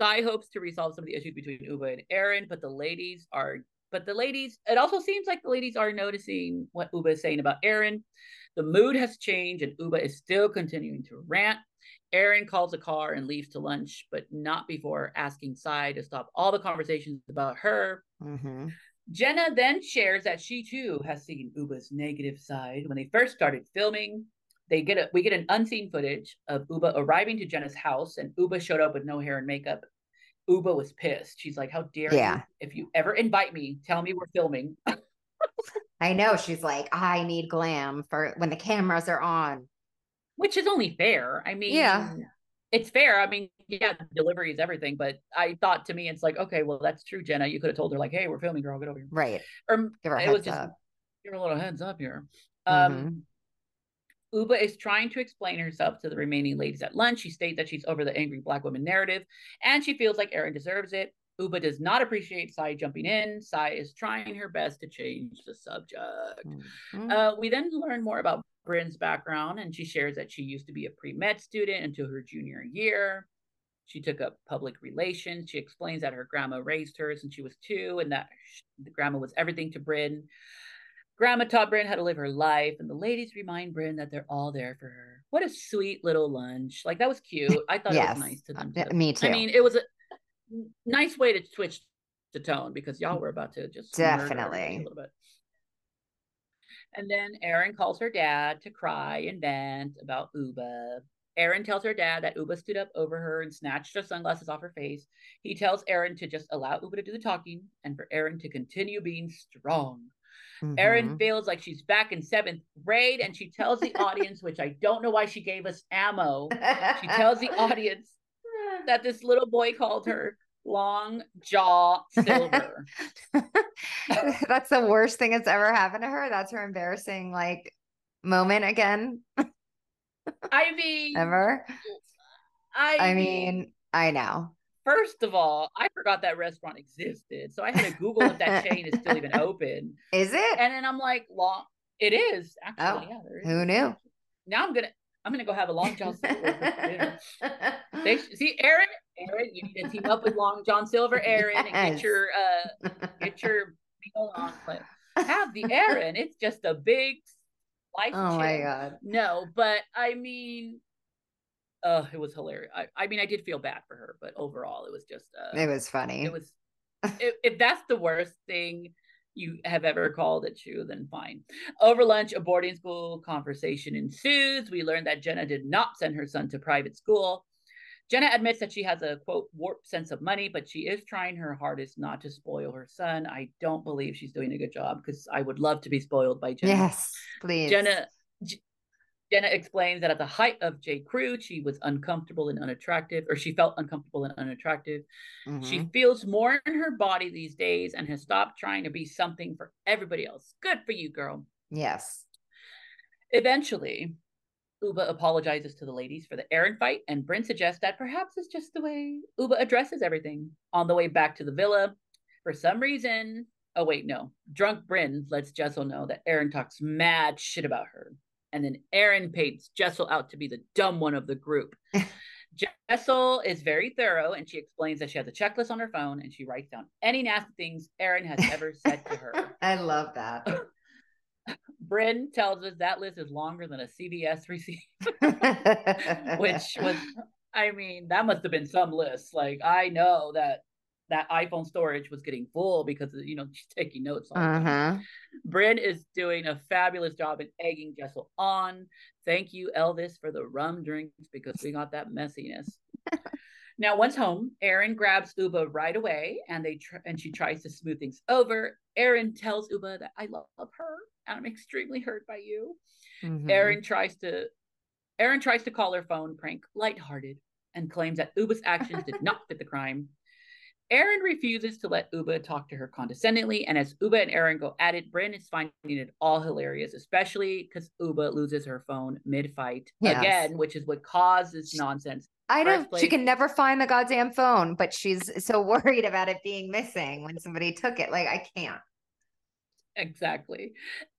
Sai hopes to resolve some of the issues between Ubah and Erin, but the ladies are but the ladies, it also seems like the ladies are noticing what Ubah is saying about Erin. The mood has changed, and Ubah is still continuing to rant. Erin calls a car and leaves to lunch, but not before asking Sai to stop all the conversations about her. Mm-hmm. Jenna then shares that she too has seen Ubah's negative side. When they first started filming, they get a we get an unseen footage of Ubah arriving to Jenna's house, and Ubah showed up with no hair and makeup. Ubah was pissed. She's like, How dare yeah. you? If you ever invite me, tell me we're filming. I know. She's like, I need glam for when the cameras are on. Which is only fair. I mean, yeah. It's fair. I mean, yeah, delivery is everything, but I thought to me, it's like, okay, well, that's true, Jenna. You could have told her, like, hey, we're filming, girl, get over here. Right. Or give her it was just up. give her a little heads up here. Um, mm-hmm. Ubah is trying to explain herself to the remaining ladies at lunch. She states that she's over the angry black woman narrative and she feels like Erin deserves it. Ubah does not appreciate Sai jumping in. Sai is trying her best to change the subject. Mm-hmm. Uh, we then learn more about Brynn's background, and she shares that she used to be a pre med student until her junior year. She took up public relations. She explains that her grandma raised her since she was two, and that the grandma was everything to Brynn. Grandma taught Brynn how to live her life, and the ladies remind Brynn that they're all there for her. What a sweet little lunch. Like that was cute. I thought yes. it was nice to uh, them. Too. Me too. I mean, it was a nice way to switch the tone because y'all were about to just definitely a little bit. And then Erin calls her dad to cry and vent about Ubah. Erin tells her dad that Ubah stood up over her and snatched her sunglasses off her face. He tells Erin to just allow Ubah to do the talking and for Erin to continue being strong. Mm-hmm. Erin feels like she's back in seventh grade and she tells the audience, which I don't know why she gave us ammo. She tells the audience that this little boy called her long jaw silver. that's the worst thing that's ever happened to her. That's her embarrassing like moment again. I mean, ever. I, I mean, mean, I know. First of all, I forgot that restaurant existed. So I had to Google if that chain is still even open. Is it? And then I'm like, long it is actually. Oh, yeah, who knew? Now I'm gonna I'm gonna go have a long john silver. they see Erin, Erin, you need to team up with Long John Silver, Erin, yes. and get your uh get your meal on. Have the Erin. It's just a big life. Oh my god. No, but I mean, uh, it was hilarious. I, I mean, I did feel bad for her, but overall, it was just. Uh, it was funny. It was. if, if that's the worst thing you have ever called it true, then fine. Over lunch, a boarding school conversation ensues. We learn that Jenna did not send her son to private school. Jenna admits that she has a quote warped sense of money, but she is trying her hardest not to spoil her son. I don't believe she's doing a good job because I would love to be spoiled by Jenna. Yes, please. Jenna Jenna explains that at the height of J. Crew, she was uncomfortable and unattractive, or she felt uncomfortable and unattractive. Mm-hmm. She feels more in her body these days and has stopped trying to be something for everybody else. Good for you, girl. Yes. Eventually, Ubah apologizes to the ladies for the Erin fight, and Brynn suggests that perhaps it's just the way Ubah addresses everything. On the way back to the villa, for some reason, oh wait, no, drunk Brynn lets Jessel know that Erin talks mad shit about her and then Erin paints Jessel out to be the dumb one of the group. Jessel is very thorough and she explains that she has a checklist on her phone and she writes down any nasty things Erin has ever said to her. I love that. Brynn tells us that list is longer than a CVS receipt, which was, I mean, that must have been some list. Like, I know that that iPhone storage was getting full because you know she's taking notes. On uh-huh. Brynn is doing a fabulous job in egging Jessel on. Thank you, Elvis, for the rum drinks because we got that messiness. now, once home, Erin grabs Ubah right away, and they tr- and she tries to smooth things over. Erin tells Ubah that I love her and I'm extremely hurt by you. Mm-hmm. Erin tries to Erin tries to call her phone prank lighthearted and claims that Ubah's actions did not fit the crime. Erin refuses to let Ubah talk to her condescendingly, and as Ubah and Erin go at it, Brynn is finding it all hilarious, especially because Ubah loses her phone mid-fight yes. again, which is what causes nonsense. I don't. she can never find the goddamn phone, but she's so worried about it being missing when somebody took it. Like I can't. Exactly.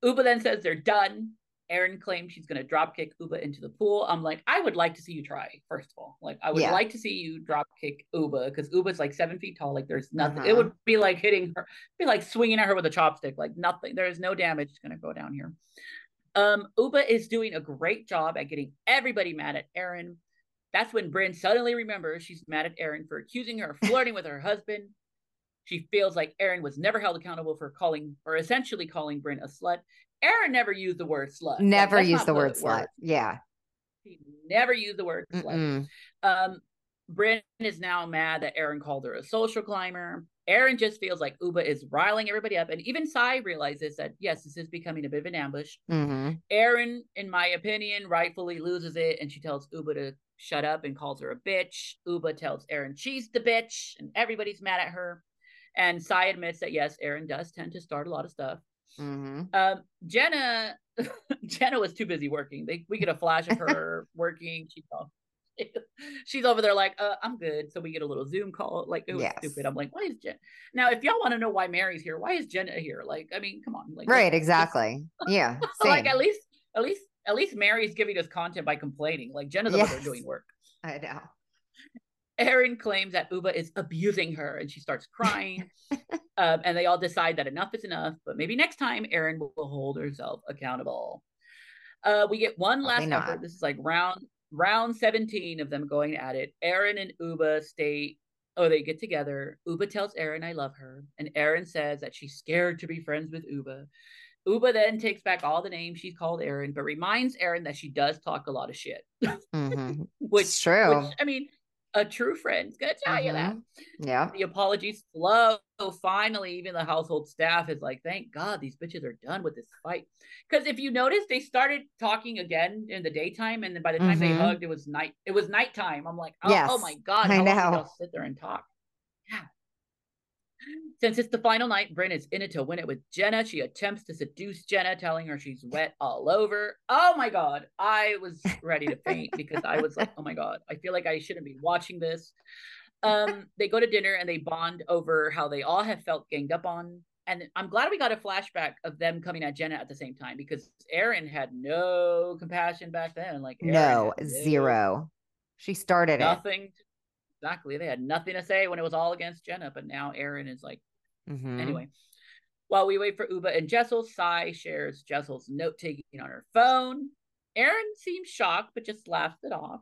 Ubah then says they're done. Erin claims she's going to drop kick Ubah into the pool. I'm like, I would like to see you try, first of all. Like, I would yeah. like to see you drop kick Ubah because Ubah's like seven feet tall. Like, there's nothing. Uh-huh. It would be like hitting her, be like swinging at her with a chopstick. Like, nothing. There is no damage going to go down here. Um, Ubah is doing a great job at getting everybody mad at Erin. That's when Brynn suddenly remembers she's mad at Erin for accusing her of flirting with her husband. She feels like Erin was never held accountable for calling or essentially calling Brynn a slut. Erin never used the word slut. Never like, used the word slut. Yeah. He never used the word slut. Um, Brynn is now mad that Erin called her a social climber. Erin just feels like Ubah is riling everybody up. And even Sai realizes that, yes, this is becoming a bit of an ambush. Mm-hmm. Erin, in my opinion, rightfully loses it. And she tells Ubah to shut up and calls her a bitch. Ubah tells Erin she's the bitch. And everybody's mad at her. And Sai admits that, yes, Erin does tend to start a lot of stuff. Mm-hmm. Um, Jenna, Jenna was too busy working. They, we get a flash of her working. She's off she's over there like, uh, I'm good. So we get a little Zoom call. Like it was yes. stupid. I'm like, why is Jen? Now, if y'all want to know why Mary's here, why is Jenna here? Like, I mean, come on. Like, right, exactly. yeah. like at least, at least, at least Mary's giving us content by complaining. Like Jenna's yes. over there doing work. I know. Erin claims that Ubah is abusing her and she starts crying. um, and they all decide that enough is enough, but maybe next time Erin will hold herself accountable. Uh, we get one last effort. This is like round round 17 of them going at it. Erin and Ubah stay, oh, they get together. Ubah tells Erin, I love her. And Erin says that she's scared to be friends with Ubah. Ubah then takes back all the names she's called Erin, but reminds Erin that she does talk a lot of shit. Mm-hmm. which is true. Which, I mean, a true friend's gonna tell mm-hmm. you that. Yeah. The apologies flow. Finally, even the household staff is like, thank God these bitches are done with this fight. Because if you notice, they started talking again in the daytime, and then by the time mm-hmm. they hugged, it was night. It was nighttime. I'm like, oh, yes. oh my God, I know. sit there and talk. Since it's the final night, Brynn is in it to win it with Jenna. She attempts to seduce Jenna, telling her she's wet all over. Oh my God. I was ready to faint because I was like, oh my God, I feel like I shouldn't be watching this. Um, they go to dinner and they bond over how they all have felt ganged up on. And I'm glad we got a flashback of them coming at Jenna at the same time because Erin had no compassion back then. Like, Erin no, zero. She started nothing it exactly. They had nothing to say when it was all against Jenna, but now Erin is like, mm-hmm. anyway. While we wait for Ubah and Jessel, Sai shares Jessel's note taking on her phone. Erin seems shocked, but just laughs it off.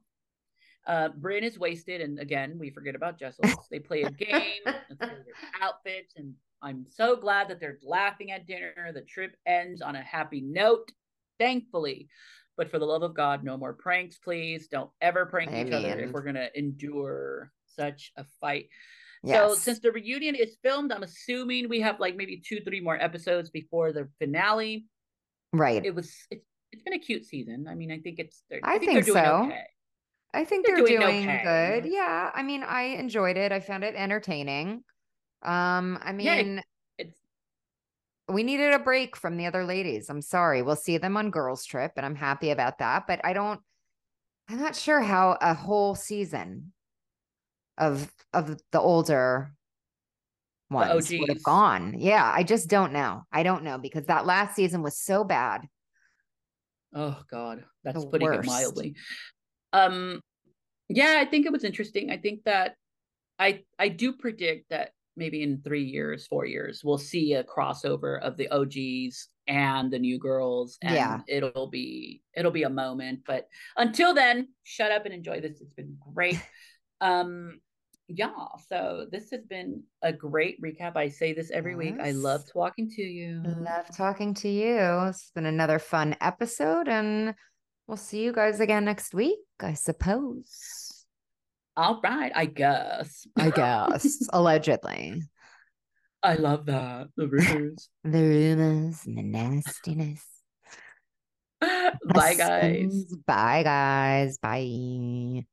Uh, Brynn is wasted, and again, we forget about Jessel. they play a game, outfits, and I'm so glad that they're laughing at dinner. The trip ends on a happy note, thankfully. But for the love of God, no more pranks, please. Don't ever prank I each mean. other if we're gonna endure such a fight. Yes. So since the reunion is filmed, I'm assuming we have like maybe two, three more episodes before the finale. Right. It was it's, it's been a cute season. I mean, I think it's I, I, think, think so. Okay. I think they're, they're doing, doing okay. good. Yeah. I mean, I enjoyed it. I found it entertaining. Um, I mean, yeah, we needed a break from the other ladies. I'm sorry. We'll see them on girls trip and I'm happy about that, but I don't I'm not sure how a whole season of of the older ones the would have gone. Yeah, I just don't know. I don't know because that last season was so bad. Oh god, that's the putting worst. it mildly. Um yeah, I think it was interesting. I think that I I do predict that maybe in three years, four years, we'll see a crossover of the OGs and the new girls. And yeah. it'll be it'll be a moment. But until then, shut up and enjoy this. It's been great. um yeah, so this has been a great recap. I say this every yes. week. I love talking to you. Love talking to you. It's been another fun episode, and we'll see you guys again next week, I suppose. All right, I guess. I guess. Allegedly. I love that. The rumors. the rumors and the nastiness. Bye, guys. Bye, guys. Bye.